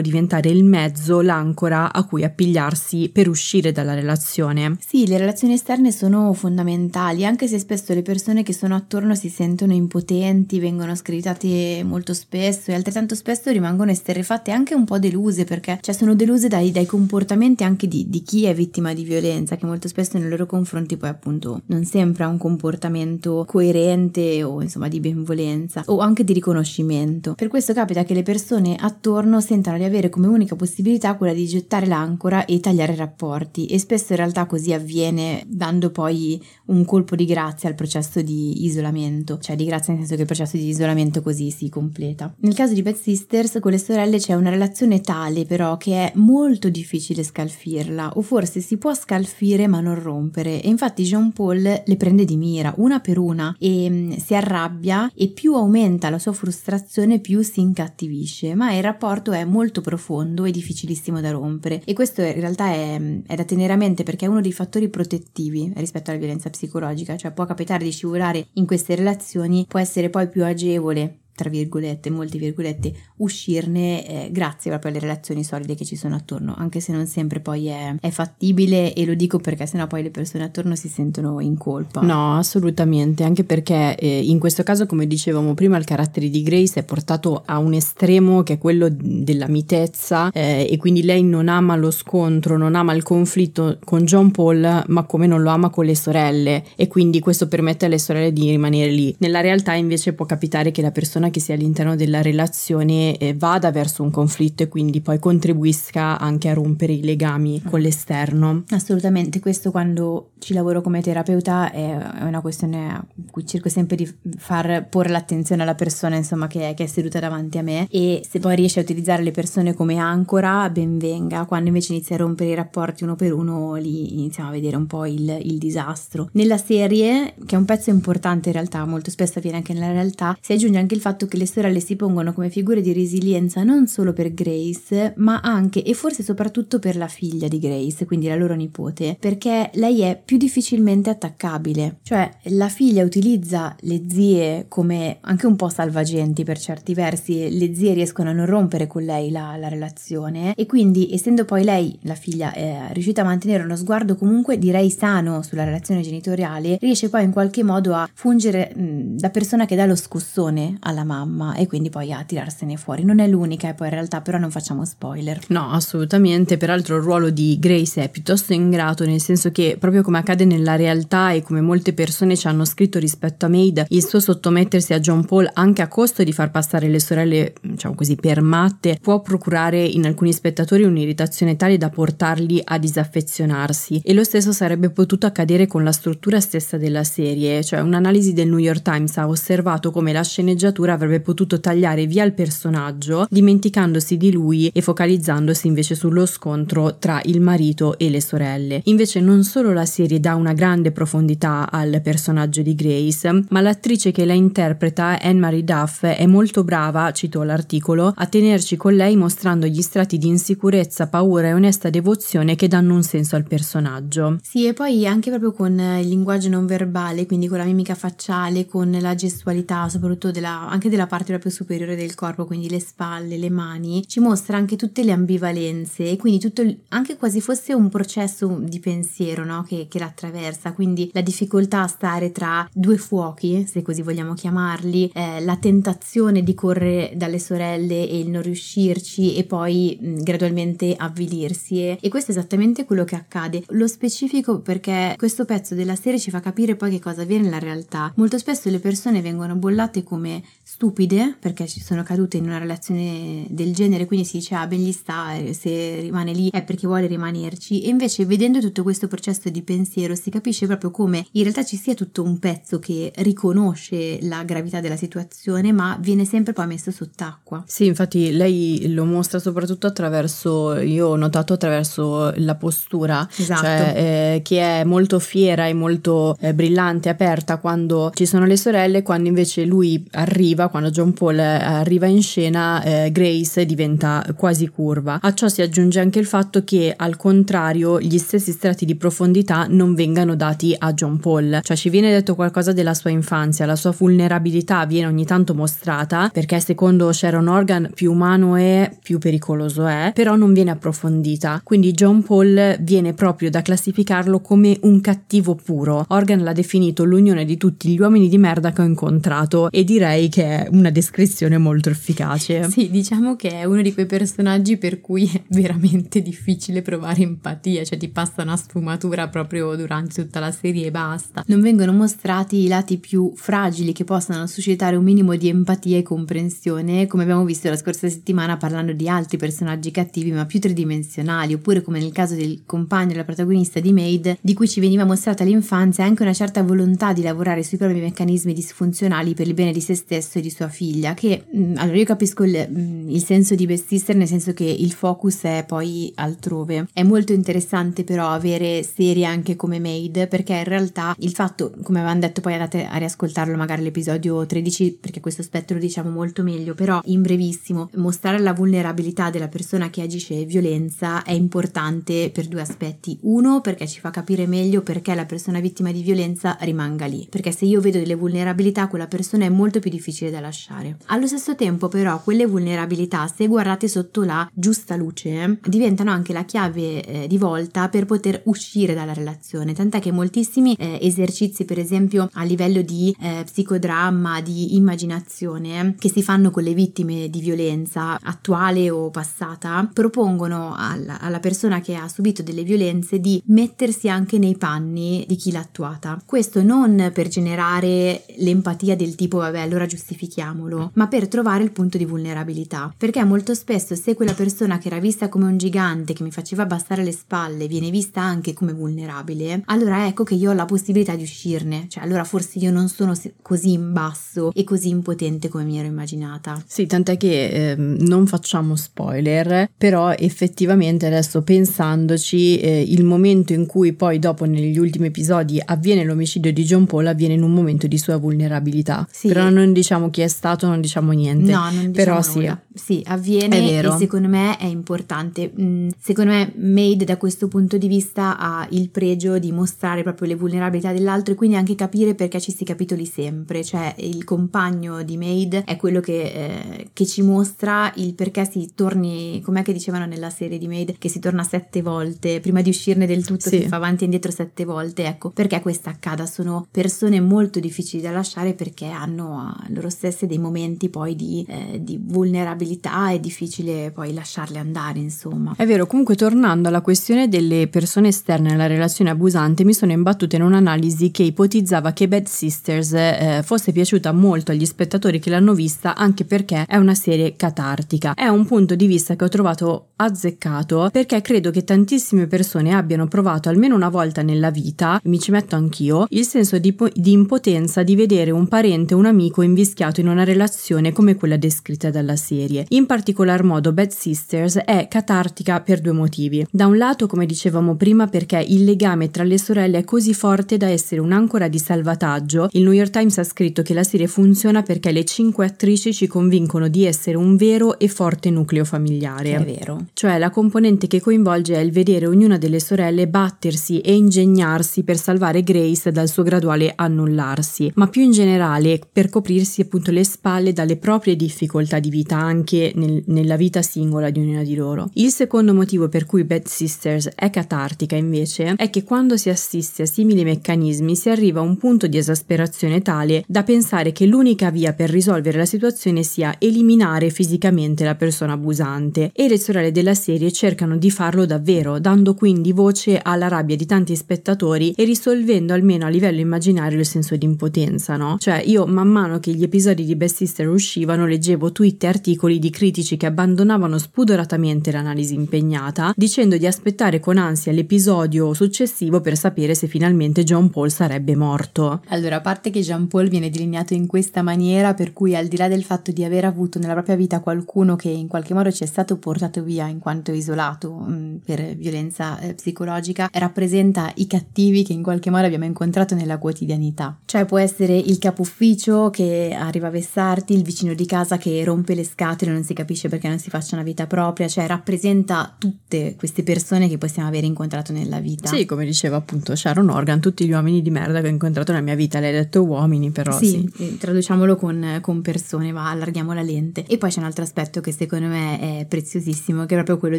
[SPEAKER 2] diventare il mezzo, l'ancora a cui appigliarsi per uscire dalla relazione.
[SPEAKER 1] Sì, le relazioni esterne sono fondamentali, anche se spesso le persone che sono attorno si sentono impotenti, vengono screditate molto spesso e altrettanto spesso rimangono esterrefatte e anche un po' deluse perché cioè, sono deluse dai, dai comportamenti anche di, di chi è vittima di violenza, che molto spesso nei loro confronti poi appunto non sempre ha un comportamento coerente o insomma di benvolenza benevolenza o anche di riconoscimento. Per questo capita che le persone attorno sentano di avere come unica possibilità quella di gettare l'ancora e tagliare i rapporti e spesso in realtà così avviene dando poi un colpo di grazia al processo di isolamento, cioè di grazia nel senso che il processo di isolamento così si completa. Nel caso di Bad Sisters con le sorelle c'è una relazione tale però che è molto difficile scalfirla o forse si può scalfire ma non rompere e infatti Jean Paul le prende di mira una per una e mm, si arrabbia e più aumenta la sua frustrazione più si incattivisce, ma il rapporto è molto profondo e difficilissimo da rompere. E questo in realtà è, è da tenere a mente perché è uno dei fattori protettivi rispetto alla violenza psicologica, cioè può capitare di scivolare in queste relazioni, può essere poi più agevole tra virgolette, molte virgolette, uscirne eh, grazie proprio alle relazioni solide che ci sono attorno, anche se non sempre poi è, è, fattibile e lo dico perché sennò poi le persone attorno si sentono in colpa.
[SPEAKER 2] No, assolutamente, anche perché eh, in questo caso, come dicevamo prima, il carattere di Grace è portato a un estremo che è quello della mitezza eh, e quindi lei non ama lo scontro, non ama il conflitto con John Paul, ma come non lo ama con le sorelle e quindi questo permette alle sorelle di rimanere lì. Nella realtà invece può capitare che la persona persona che sia all'interno della relazione eh, vada verso un conflitto e quindi poi contribuisca anche a rompere i legami con l'esterno.
[SPEAKER 1] Assolutamente, questo quando ci lavoro come terapeuta è una questione a cui cerco sempre di far porre l'attenzione alla persona insomma che è, che è seduta davanti a me e se poi riesce a utilizzare le persone come ancora ben venga, quando invece inizia a rompere i rapporti uno per uno lì iniziamo a vedere un po' il, il disastro. Nella serie, che è un pezzo importante in realtà, molto spesso avviene anche nella realtà, si aggiunge anche il fatto fatto che le sorelle si pongono come figure di resilienza non solo per Grace, ma anche e forse soprattutto per la figlia di Grace, quindi la loro nipote, perché lei è più difficilmente attaccabile. Cioè, la figlia utilizza le zie come anche un po' salvagenti per certi versi, le zie riescono a non rompere con lei la, la relazione e quindi essendo poi lei, la figlia, è riuscita a mantenere uno sguardo comunque direi sano sulla relazione genitoriale, riesce poi in qualche modo a fungere mh, da persona che dà lo scossone alla mamma e quindi poi a tirarsene fuori. Non è l'unica e poi in realtà però non facciamo spoiler.
[SPEAKER 2] No, assolutamente, peraltro il ruolo di Grace è piuttosto ingrato nel senso che proprio come accade nella realtà e come molte persone ci hanno scritto rispetto a Maid, il suo sottomettersi a John Paul anche a costo di far passare le sorelle, diciamo così, per matte, può procurare in alcuni spettatori un'irritazione tale da portarli a disaffezionarsi e lo stesso sarebbe potuto accadere con la struttura stessa della serie, cioè un'analisi del New York Times ha osservato come la sceneggiatura scrittura avrebbe potuto tagliare via il personaggio, dimenticandosi di lui e focalizzandosi invece sullo scontro tra il marito e le sorelle. Invece non solo la serie dà una grande profondità al personaggio di Grace, ma l'attrice che la interpreta, Anne-Marie Duff, è molto brava, cito l'articolo, a tenerci con lei mostrando gli strati di insicurezza, paura e onesta devozione che danno un senso al personaggio.
[SPEAKER 1] Sì, e poi anche proprio con il linguaggio non verbale, quindi con la mimica facciale, con la gestualità, soprattutto della, anche della parte proprio superiore del corpo, quindi le spalle, le mani, ci mostra anche tutte le ambivalenze e quindi tutto anche quasi fosse un processo di pensiero no? che, che l'attraversa, quindi la difficoltà a stare tra due fuochi, se così vogliamo chiamarli, eh, la tentazione di correre dalle sorelle e il non riuscirci e poi mh, gradualmente avvilirsi e, e questo è esattamente quello che accade. Lo specifico perché questo pezzo della serie ci fa capire poi che cosa avviene nella realtà. Molto spesso le persone vengono bollate come stupide perché ci sono cadute in una relazione del genere, quindi si dice ah ben gli sta, eh, se rimane lì è perché vuole rimanerci e invece vedendo tutto questo processo di pensiero si capisce proprio come in realtà ci sia tutto un pezzo che riconosce la gravità della situazione ma viene sempre poi messo sott'acqua.
[SPEAKER 2] Sì, infatti lei lo mostra soprattutto attraverso, io ho notato attraverso la postura, esatto. cioè eh, che è molto fiera e molto eh, brillante, aperta quando ci sono le sorelle, quando invece lui arriva, quando John Paul arriva in scena, eh, Grace diventa quasi curva. A ciò si aggiunge anche il fatto che al contrario gli stessi strati di profondità non vengano dati a John Paul, cioè ci viene detto qualcosa della sua infanzia, la sua vulnerabilità viene ogni tanto mostrata perché secondo Sharon Organ più umano è più pericoloso è, però non viene approfondita. Quindi John Paul viene proprio da classificarlo come un cattivo puro. Organ l'ha definito l'unione di tutti gli uomini di merda che ho incontrato e direi che è una descrizione molto efficace.
[SPEAKER 1] Sì, diciamo che è uno di quei personaggi per cui è veramente difficile provare empatia, cioè ti passa una sfumatura proprio durante tutta la serie e basta. Non vengono mostrati i lati più fragili che possano suscitare un minimo di empatia e comprensione, come abbiamo visto la scorsa settimana parlando di altri personaggi cattivi ma più tridimensionali, oppure come nel caso del compagno della protagonista di Maid, di cui ci veniva mostrata l'infanzia anche una certa volontà di lavorare sui propri meccanismi disfunzionali per il bene di se stesso e di sua figlia, che mm, allora io capisco il, mm, il senso di Best Sister nel senso che il focus è poi altrove. È molto interessante però avere serie anche come Maid perché in realtà il fatto, come avevamo detto poi andate a riascoltarlo magari l'episodio 13 perché questo aspetto lo diciamo molto meglio, però in brevissimo mostrare la vulnerabilità della persona che agisce violenza è importante per due aspetti. Uno perché ci fa capire meglio perché la persona vittima di violenza rimanga lì, perché se io vedo delle vulnerabilità quella persona è molto più difficile da lasciare. Allo stesso tempo però quelle vulnerabilità se guardate sotto la giusta luce diventano anche la chiave eh, di volta per poter uscire dalla relazione, tant'è che moltissimi eh, esercizi per esempio a livello di eh, psicodramma, di immaginazione che si fanno con le vittime di violenza attuale o passata propongono alla, alla persona che ha subito delle violenze di mettersi anche nei panni di chi l'ha attuata. Questo non per generare l'empatia del tipo vabbè allora giustifichiamolo, ma per trovare il punto di vulnerabilità, perché molto spesso se quella persona che era vista come un gigante che mi faceva abbassare le spalle viene vista anche come vulnerabile, allora ecco che io ho la possibilità di uscirne, cioè allora forse io non sono così in basso e così impotente come mi ero immaginata.
[SPEAKER 2] Sì, tant'è che eh, non facciamo spoiler, però effettivamente adesso pensandoci eh, il momento in cui poi dopo negli ultimi episodi avviene l'omicidio di John Paul avviene in un momento di sua vulnerabilità. Sì. Però non diciamo chi è stato, non diciamo niente.
[SPEAKER 1] No, non diciamo
[SPEAKER 2] però
[SPEAKER 1] sì. Sì, avviene e secondo me è importante. Mm, secondo me Made da questo punto di vista ha il pregio di mostrare proprio le vulnerabilità dell'altro e quindi anche capire perché ci si capitoli sempre. Cioè il compagno di Made è quello che, eh, che ci mostra il perché si torni, com'è che dicevano nella serie di Made, che si torna sette volte, prima di uscirne del tutto sì. si fa avanti e indietro sette volte. Ecco, perché questo accada? Sono persone molto difficili da lasciare perché hanno loro stesse dei momenti poi di, eh, di vulnerabilità è difficile poi lasciarle andare, insomma.
[SPEAKER 2] È vero, comunque tornando alla questione delle persone esterne alla relazione abusante, mi sono imbattuta in un'analisi che ipotizzava che Bad Sisters eh, fosse piaciuta molto agli spettatori che l'hanno vista anche perché è una serie catartica. È un punto di vista che ho trovato azzeccato perché credo che tantissime persone abbiano provato almeno una volta nella vita, mi ci metto anch'io, il senso di, po- di impotenza di vedere un parente, un amico invischiato invischiato in una relazione come quella descritta dalla serie. In particolar modo Bad Sisters è catartica per due motivi. Da un lato, come dicevamo prima, perché il legame tra le sorelle è così forte da essere un'ancora di salvataggio. Il New York Times ha scritto che la serie funziona perché le cinque attrici ci convincono di essere un vero e forte nucleo familiare.
[SPEAKER 1] È vero.
[SPEAKER 2] Cioè la componente che coinvolge è il vedere ognuna delle sorelle battersi e ingegnarsi per salvare Grace dal suo graduale annullarsi, ma più in generale per coprirsi appunto le spalle dalle proprie difficoltà di vita anche nel, nella vita singola di ognuna di loro. Il secondo motivo per cui Bad Sisters è catartica invece è che quando si assiste a simili meccanismi si arriva a un punto di esasperazione tale da pensare che l'unica via per risolvere la situazione sia eliminare fisicamente la persona abusante e le sorelle della serie cercano di farlo davvero, dando quindi voce alla rabbia di tanti spettatori e risolvendo almeno a livello immaginario il senso di impotenza, no? Cioè io man mano che gli episodi di Best Sister uscivano leggevo tweet e articoli di critici che abbandonavano spudoratamente l'analisi impegnata, dicendo di aspettare con ansia l'episodio successivo per sapere se finalmente John Paul sarebbe morto.
[SPEAKER 1] Allora, a parte che Jean Paul viene delineato in questa maniera, per cui al di là del fatto di aver avuto nella propria vita qualcuno che in qualche modo ci è stato portato via in quanto isolato mh, mm, per violenza eh, psicologica, rappresenta i cattivi che in qualche modo abbiamo incontrato nella quotidianità. Cioè può essere il capo ufficio che arriva a vessarti, il vicino di casa che rompe le scatole non si capisce perché non si faccia una vita propria, cioè rappresenta tutte queste persone che possiamo aver incontrato nella vita.
[SPEAKER 2] Sì, come diceva appunto Sharon Organ, tutti gli uomini di merda che ho incontrato nella mia vita, ha detto uomini però
[SPEAKER 1] sì. sì. traduciamolo con, con, persone, va, allarghiamo la lente. E poi c'è un altro aspetto che secondo me è preziosissimo, che è proprio quello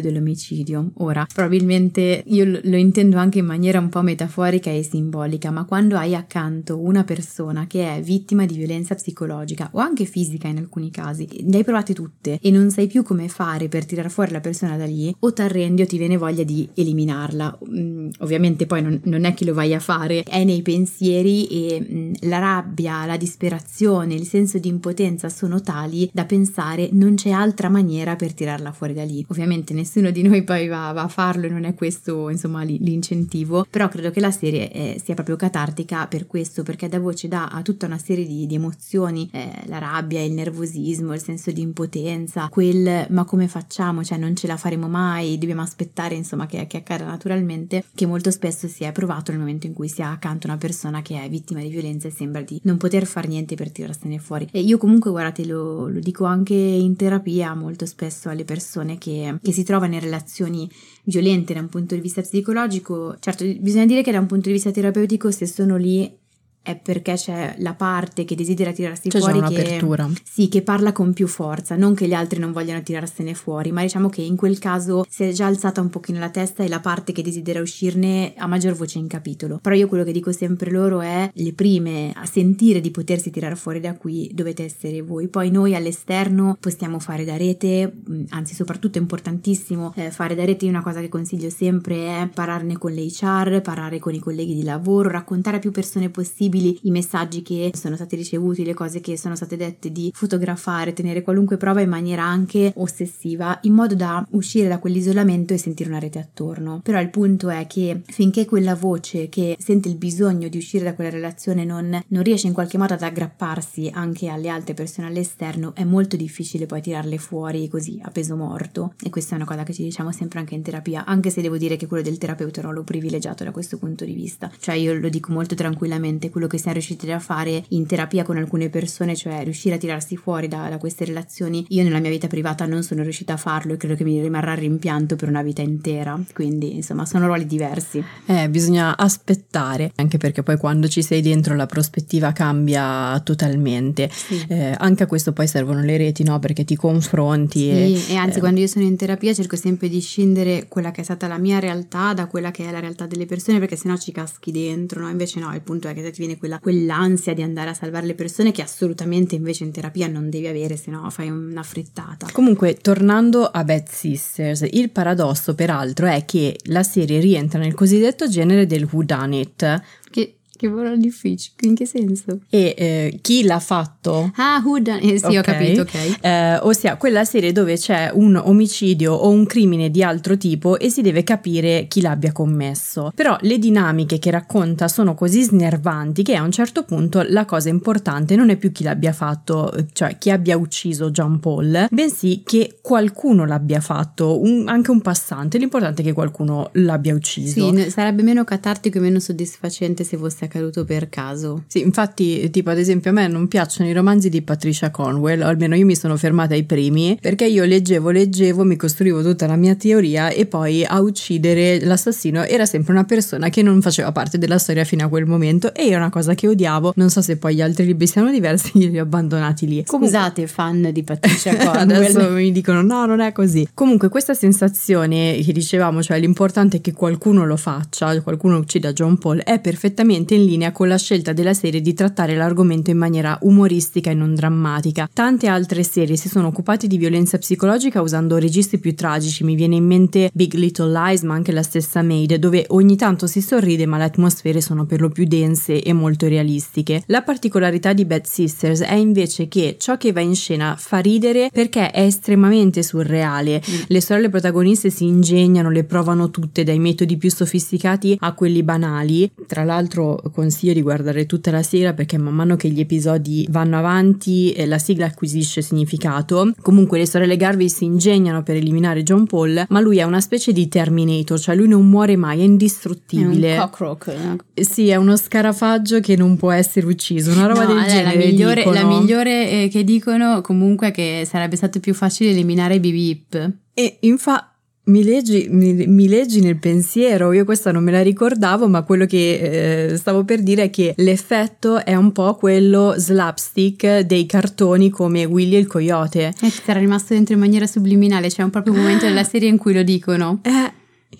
[SPEAKER 1] dell'omicidio. Ora, probabilmente io lo intendo anche in maniera un po' metaforica e simbolica, ma quando hai accanto una persona che è vittima di violenza psicologica o anche fisica in alcuni casi, ne hai provate tutte e non sai più come fare per tirare fuori la persona da lì, o ti arrendi o ti viene voglia di eliminarla. Mm, ovviamente poi non, non, è che lo vai a fare, è nei pensieri e mm, la rabbia, la disperazione, il senso di impotenza sono tali da pensare non c'è altra maniera per tirarla fuori da lì. Ovviamente nessuno di noi poi va, va a farlo e non è questo insomma l'incentivo, però credo che la serie eh, sia proprio catartica per questo, perché dà voce dà a tutta una serie di, di emozioni, eh, la rabbia, il nervosismo, il senso di impotenza, quel ma come facciamo, cioè non ce la faremo mai, dobbiamo aspettare insomma che, che accada naturalmente, che molto spesso si è provato nel momento in cui si ha accanto una persona che è vittima di violenza e sembra di non poter fare niente per tirarsene fuori. E io comunque guardate lo, lo dico anche in terapia molto spesso alle persone che, che si trovano in relazioni violente da un punto di vista psicologico, certo bisogna dire che da un punto di vista terapeutico se sono lì è perché c'è la parte che desidera tirarsi
[SPEAKER 2] c'è
[SPEAKER 1] fuori
[SPEAKER 2] che,
[SPEAKER 1] sì, che parla con più forza, non che gli altri non vogliano tirarsene fuori, ma diciamo che in quel caso si è già alzata un pochino la testa e la parte che desidera uscirne ha maggior voce in capitolo. Però io quello che dico sempre loro è le prime a sentire di potersi tirare fuori da qui dovete essere voi. Poi noi all'esterno possiamo fare da rete, mm, anzi soprattutto è importantissimo eh, fare da rete, una cosa che consiglio sempre è parlarne con l'HR, parlare con i colleghi di lavoro, raccontare a più persone possibile possibili i messaggi che sono stati ricevuti, le cose che sono state dette, di fotografare, tenere qualunque prova in maniera anche ossessiva, in modo da uscire da quell'isolamento e sentire una rete attorno. Però il punto è che finché quella voce che sente il bisogno di uscire da quella relazione non, non riesce in qualche modo ad aggrapparsi anche alle altre persone all'esterno, è molto difficile poi tirarle fuori così a peso morto. E questa è una cosa che ci diciamo sempre anche in terapia, anche se devo dire che quello del terapeuta è un ruolo privilegiato da questo punto di vista. Cioè io lo dico molto tranquillamente, quello che siamo riusciti a fare in terapia con alcune persone, cioè riuscire a tirarsi fuori da, da, queste relazioni. Io nella mia vita privata non sono riuscita a farlo e credo che mi rimarrà rimpianto per una vita intera. Quindi, insomma, sono ruoli diversi.
[SPEAKER 2] Eh, bisogna aspettare, anche perché poi quando ci sei dentro la prospettiva cambia totalmente. Sì. Eh, anche a questo poi servono le reti, no? Perché ti confronti.
[SPEAKER 1] Sì,
[SPEAKER 2] e,
[SPEAKER 1] e anzi, eh. quando io sono in terapia cerco sempre di scindere quella che è stata la mia realtà da quella che è la realtà delle persone, perché sennò ci caschi dentro, no? Invece no, il punto è che se ti viene quella, quell'ansia di andare a salvare le persone che assolutamente invece in terapia non devi avere, se no fai una frittata.
[SPEAKER 2] Comunque, tornando a Bad Sisters, il paradosso peraltro è che la serie rientra nel cosiddetto genere del whodunit,
[SPEAKER 1] che parola difficile, in che senso?
[SPEAKER 2] E eh, chi l'ha fatto?
[SPEAKER 1] Ah, who done? Eh, sì, okay. ho capito, ok.
[SPEAKER 2] Eh, ossia quella serie dove c'è un omicidio o un crimine di altro tipo e si deve capire chi l'abbia commesso. Però le dinamiche che racconta sono così snervanti che a un certo punto la cosa importante non è più chi l'abbia fatto, cioè chi abbia ucciso John Paul, bensì che qualcuno l'abbia fatto, un, anche un passante. L'importante è che qualcuno l'abbia ucciso.
[SPEAKER 1] Sì, sarebbe meno catartico e meno soddisfacente se fosse accaduto per caso.
[SPEAKER 2] Sì, infatti, tipo ad esempio a me non piacciono i romanzi di Patricia Conwell, o almeno io mi sono fermata ai primi, perché io leggevo, leggevo, mi costruivo tutta la mia teoria e poi a uccidere l'assassino era sempre una persona che non faceva parte della storia fino a quel momento e era una cosa che odiavo. Non so se poi gli altri libri siano diversi, li ho abbandonati lì.
[SPEAKER 1] Scusate, fan di Patricia Conwell.
[SPEAKER 2] Adesso mi dicono no, non è così. Comunque questa sensazione che dicevamo, cioè l'importante è che qualcuno lo faccia, qualcuno uccida John Paul, è perfettamente in linea con la scelta della serie di trattare l'argomento in maniera umoristica e non drammatica. Tante altre serie si sono occupate di violenza psicologica usando registri più tragici, mi viene in mente Big Little Lies, ma anche la stessa Maid, dove ogni tanto si sorride ma le atmosfere sono per lo più dense e molto realistiche. La particolarità di Bad Sisters è invece che ciò che va in scena fa ridere perché è estremamente surreale. Mm. Le sorelle protagoniste si ingegnano, le provano tutte, dai metodi più sofisticati a quelli banali. Tra l'altro consiglio di guardare tutta la sigla perché man mano che gli episodi vanno avanti eh, la sigla acquisisce significato. Comunque le sorelle Garvey si ingegnano per eliminare John Paul, ma lui è una specie di Terminator, cioè lui non muore mai, è indistruttibile.
[SPEAKER 1] È un cockroach.
[SPEAKER 2] Sì, è uno scarafaggio che non può essere ucciso, una roba no, del genere.
[SPEAKER 1] La migliore, la migliore eh, che dicono comunque è che sarebbe stato più facile eliminare Bip
[SPEAKER 2] E infatti mi leggi, mi, mi leggi, nel pensiero, io questa non me la ricordavo, ma quello che eh, stavo per dire è che l'effetto è un po' quello slapstick dei cartoni come Willy il Coyote.
[SPEAKER 1] E eh, ti sarà rimasto dentro in maniera subliminale, c'è un proprio momento della serie in cui lo dicono.
[SPEAKER 2] Eh,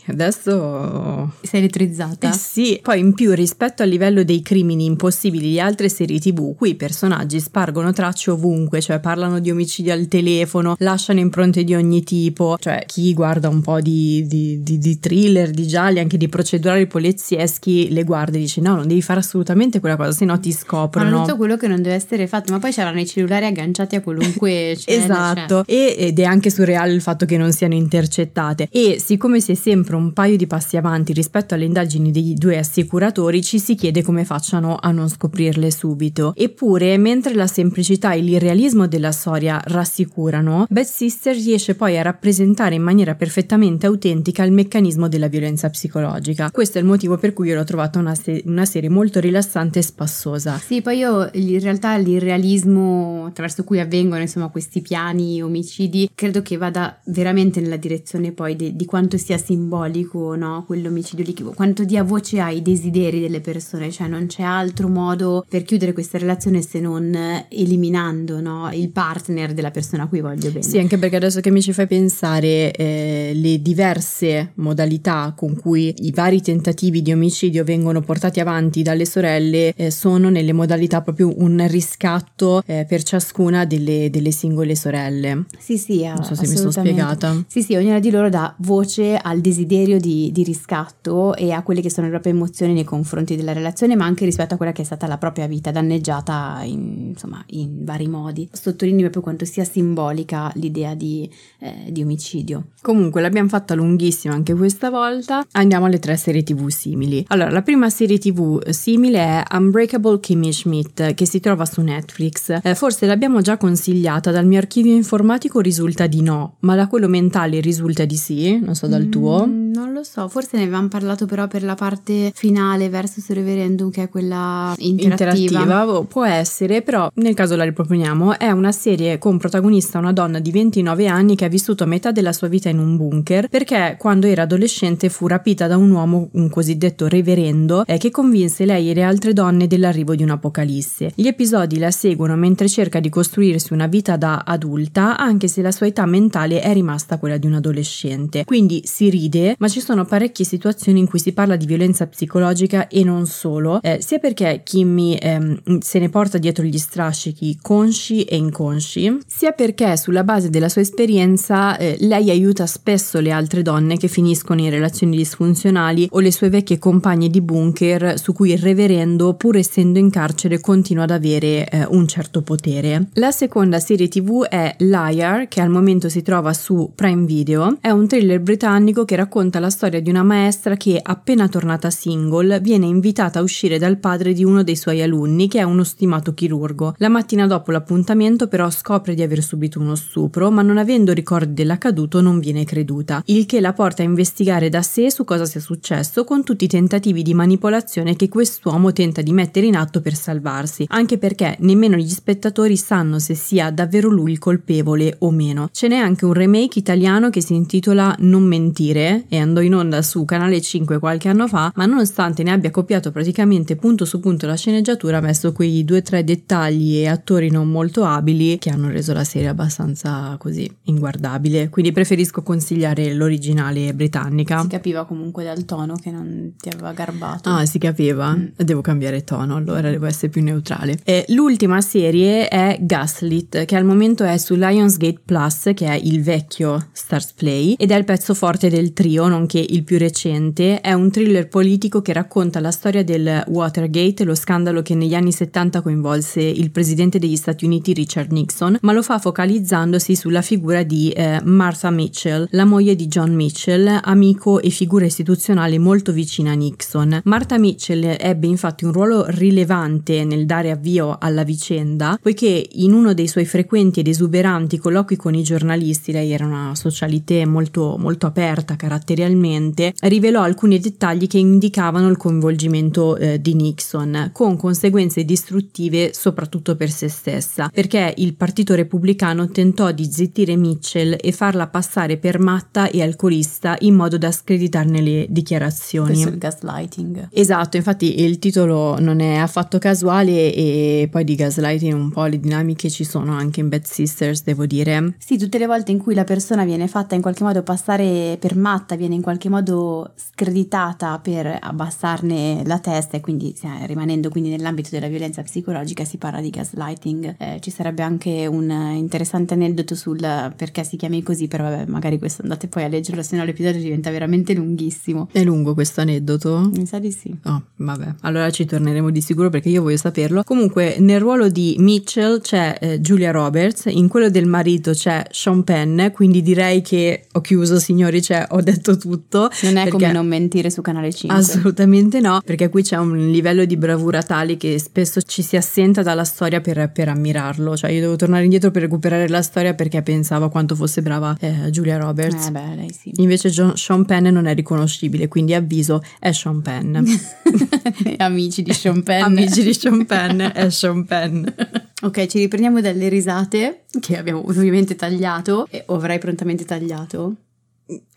[SPEAKER 2] Adesso
[SPEAKER 1] sei elettrizzata.
[SPEAKER 2] Eh sì, poi in più rispetto al livello dei crimini impossibili di altre serie TV, qui i personaggi spargono tracce ovunque, cioè parlano di omicidi al telefono, lasciano impronte di ogni tipo, cioè chi guarda un po' di, di, di, di thriller, di gialli, anche di procedurali polizieschi, le guarda e dice no, non devi fare assolutamente quella cosa, se no ti scoprono.
[SPEAKER 1] Fanno tutto quello che non deve essere fatto, ma poi c'erano i cellulari agganciati a qualunque
[SPEAKER 2] scena. esatto, cioè. ed è anche surreale il fatto che non siano intercettate e siccome si è sempre sempre un paio di passi avanti rispetto alle indagini dei due assicuratori, ci si chiede come facciano a non scoprirle subito. Eppure, mentre la semplicità e l'irrealismo della storia rassicurano, Bad Sister riesce poi a rappresentare in maniera perfettamente autentica il meccanismo della violenza psicologica. Questo è il motivo per cui io l'ho trovata una, se- una serie molto rilassante e spassosa.
[SPEAKER 1] Sì, poi io in realtà l'irrealismo attraverso cui avvengono insomma questi piani omicidi credo che vada veramente nella direzione poi di, di quanto sia simbolico simbolico, no? Quell'omicidio lì, quanto dia voce ai desideri delle persone, cioè non c'è altro modo per chiudere questa relazione se non eliminando, no? Il partner della persona a cui voglio bene.
[SPEAKER 2] Sì, anche perché adesso che mi ci fai pensare, eh, le diverse modalità con cui i vari tentativi di omicidio vengono portati avanti dalle sorelle eh, sono nelle modalità proprio un riscatto eh, per ciascuna delle, delle, singole sorelle.
[SPEAKER 1] Sì, sì,
[SPEAKER 2] non so se mi sono spiegata.
[SPEAKER 1] Sì, sì, ognuna di loro dà voce al desiderio desiderio di, di, riscatto e a quelle che sono le proprie emozioni nei confronti della relazione, ma anche rispetto a quella che è stata la propria vita danneggiata in, insomma, in vari modi. Sottolineo proprio quanto sia simbolica l'idea di, eh, di omicidio.
[SPEAKER 2] Comunque l'abbiamo fatta lunghissima anche questa volta. Andiamo alle tre serie tv simili. Allora, la prima serie tv simile è Unbreakable Kimmy Schmidt che si trova su Netflix. Eh, forse l'abbiamo già consigliata, dal mio archivio informatico risulta di no, ma da quello mentale risulta di sì, non so dal mm. tuo.
[SPEAKER 1] Mm, non lo so, forse ne avevamo parlato però per la parte finale versus referendum che è quella interattiva. interattiva.
[SPEAKER 2] Può essere, però nel caso la riproponiamo, è una serie con protagonista una donna di 29 anni che ha vissuto metà della sua vita in un bunker perché quando era adolescente fu rapita da un uomo, un cosiddetto reverendo, eh, che convinse lei e le altre donne dell'arrivo di un'apocalisse. Gli episodi la seguono mentre cerca di costruirsi una vita da adulta anche se la sua età mentale è rimasta quella di un adolescente. Quindi si ride, ma ci sono parecchie situazioni in cui si parla di violenza psicologica e non solo, eh, sia perché Kimmy ehm, se ne porta dietro gli strascichi consci e inconsci, sia perché sulla base della sua esperienza eh, lei aiuta spesso le altre donne che finiscono in relazioni disfunzionali o le sue vecchie compagne di bunker su cui il reverendo, pur essendo in carcere, continua ad avere eh, un certo potere. La seconda serie tv è Liar, che al momento si trova su Prime Video. È un thriller britannico che racconta la storia di una maestra che, appena tornata single, viene invitata a uscire dal padre di uno dei suoi alunni, che è uno stimato chirurgo. La mattina dopo l'appuntamento, però, scopre di aver subito uno stupro, ma non avendo ricordi dell'accaduto non viene creduta, il che la porta a investigare da sé su cosa sia successo con tutti i tentativi di manipolazione che quest'uomo tenta di mettere in atto per salvarsi, anche perché nemmeno gli spettatori sanno se sia davvero lui il colpevole o meno. Ce n'è anche un remake italiano che si intitola Non mentire e andò in onda su Canale 5 qualche anno fa, ma nonostante ne abbia copiato praticamente punto su punto la sceneggiatura, ha messo quei due o tre dettagli e attori non molto abili che hanno reso la serie abbastanza così inguardabile. Quindi preferisco consigliare l'originale britannica.
[SPEAKER 1] Si capiva comunque dal tono che non ti aveva garbato.
[SPEAKER 2] Ah, si capiva? Mm. Devo cambiare tono, allora devo essere più neutrale. E l'ultima serie è Gaslit, che al momento è su Lionsgate Plus, che è il vecchio Stars Play, ed è il pezzo forte del trio, nonché il più recente. È un thriller politico che racconta la storia del Watergate, lo scandalo che negli anni 70 coinvolse il presidente degli Stati Uniti Richard Nixon, ma lo fa focalizzandosi sulla figura di eh, Martha Mitchell, la moglie di John Mitchell, amico e figura istituzionale molto vicina a Nixon. Martha Mitchell ebbe infatti un ruolo rilevante nel dare avvio alla vicenda, poiché in uno dei suoi frequenti ed esuberanti colloqui con i giornalisti, lei era una socialité molto, molto aperta caratterialmente, rivelò alcuni dettagli che indicavano il coinvolgimento eh, di Nixon, con conseguenze distruttive soprattutto per se stessa, perché il Partito Repubblicano tentò di zittire Mitchell e farla passare per matta e alcolista in modo da screditarne le dichiarazioni.
[SPEAKER 1] Questo è il gaslighting.
[SPEAKER 2] Esatto, infatti il titolo non è affatto casuale e poi di gaslighting un po' le dinamiche ci sono anche in Bad Sisters, devo dire.
[SPEAKER 1] Sì, tutte le volte in cui la persona viene fatta in qualche modo passare per matta, viene in qualche modo screditata per abbassarne la testa e quindi rimanendo quindi nell'ambito della violenza psicologica si parla di gaslighting. Eh, ci sarebbe anche un interessante aneddoto sul perché si chiami così, però vabbè, magari questo andate poi a leggerlo, se no l'episodio diventa veramente lunghissimo.
[SPEAKER 2] È lungo questo aneddoto?
[SPEAKER 1] Mi sa di sì.
[SPEAKER 2] Oh, vabbè, allora ci torneremo di sicuro perché io voglio saperlo. Comunque, nel ruolo di Mitchell c'è eh, Julia Roberts, in quello del marito c'è Sean Penn, quindi direi che ho chiuso, signori, cioè ho detto tutto.
[SPEAKER 1] Non è come non mentire su Canale 5.
[SPEAKER 2] Assolutamente no, perché qui c'è un livello di bravura tale che spesso ci si assenta dalla storia per, per ammirarlo. Cioè, io devo tornare indietro per recuperare la storia perché pensavo quanto fosse brava eh, Julia Roberts.
[SPEAKER 1] Eh beh, lei sì.
[SPEAKER 2] Invece John, Sean Penn non è riconoscibile, quindi avviso è Sean Penn.
[SPEAKER 1] Amici di Sean Penn.
[SPEAKER 2] Amici di Sean Penn è Sean Penn.
[SPEAKER 1] ok, ci riprendiamo dalle risate che abbiamo ovviamente tagliato e avrai prontamente tagliato.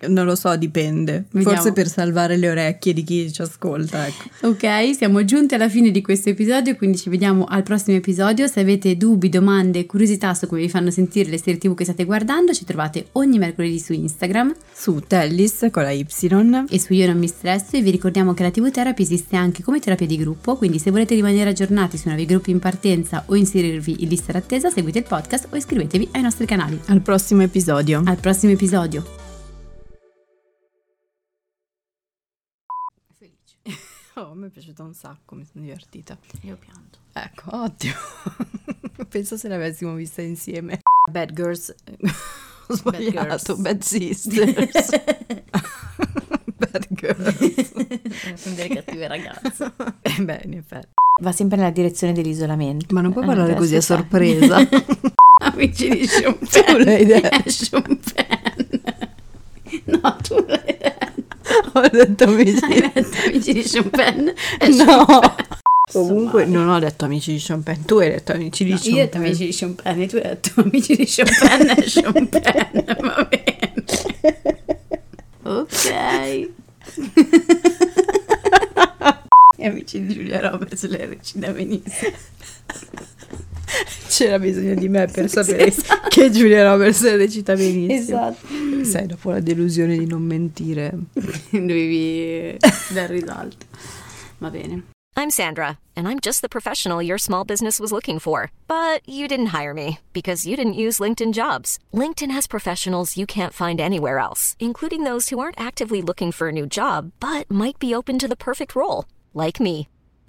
[SPEAKER 2] Non lo so, dipende. Vediamo. Forse per salvare le orecchie di chi ci ascolta. Ecco.
[SPEAKER 1] Ok, siamo giunti alla fine di questo episodio, quindi ci vediamo al prossimo episodio. Se avete dubbi, domande, curiosità su come vi fanno sentire le serie TV che state guardando, ci trovate ogni mercoledì su Instagram,
[SPEAKER 2] su Tellis con la Y
[SPEAKER 1] e su Io non mi stresso. E vi ricordiamo che la TV Therapy esiste anche come terapia di gruppo, quindi se volete rimanere aggiornati su nuovi gruppi in partenza o inserirvi in lista d'attesa, seguite il podcast o iscrivetevi ai nostri canali.
[SPEAKER 2] Al prossimo episodio.
[SPEAKER 1] Al prossimo episodio.
[SPEAKER 2] Oh, mi è piaciuta un sacco, mi sono divertita.
[SPEAKER 1] Io pianto.
[SPEAKER 2] Ecco, ottimo. Penso se l'avessimo vista insieme. Bad Girls. Ho sbagliato. Bad, Bad Sisters. Bad Girls.
[SPEAKER 1] Sono cattive ragazze.
[SPEAKER 2] Eh beh, in effetti.
[SPEAKER 1] Va sempre nella direzione dell'isolamento.
[SPEAKER 2] Ma non puoi parlare così a sorpresa.
[SPEAKER 1] Amici di Penn.
[SPEAKER 2] Tu l'hai detto.
[SPEAKER 1] Penn. No, tu l'hai detto.
[SPEAKER 2] Ho detto amici.
[SPEAKER 1] Hai detto amici di Sean Penn?
[SPEAKER 2] No. Comunque non ho detto amici di Sean Penn, tu hai detto amici di no, Sean
[SPEAKER 1] Penn. Io ho detto amici di Sean Penn e tu hai detto amici di Sean Penn e Sean Penn, va bene. Ok. e amici di Giulia Roberts le recita benissimo.
[SPEAKER 2] C'era bisogno di me per sapere esatto. che Giulia Roberts recita benissimo.
[SPEAKER 1] Esatto.
[SPEAKER 2] Sai, dopo la delusione di non mentire, dovevi dar risalto. Va bene.
[SPEAKER 3] I'm Sandra, and I'm just the professional your small business was looking for. But you didn't hire me because you didn't use LinkedIn jobs. LinkedIn has professionals you can't find anywhere else, including those who aren't actively looking for a new job but might be open to the perfect role, like me.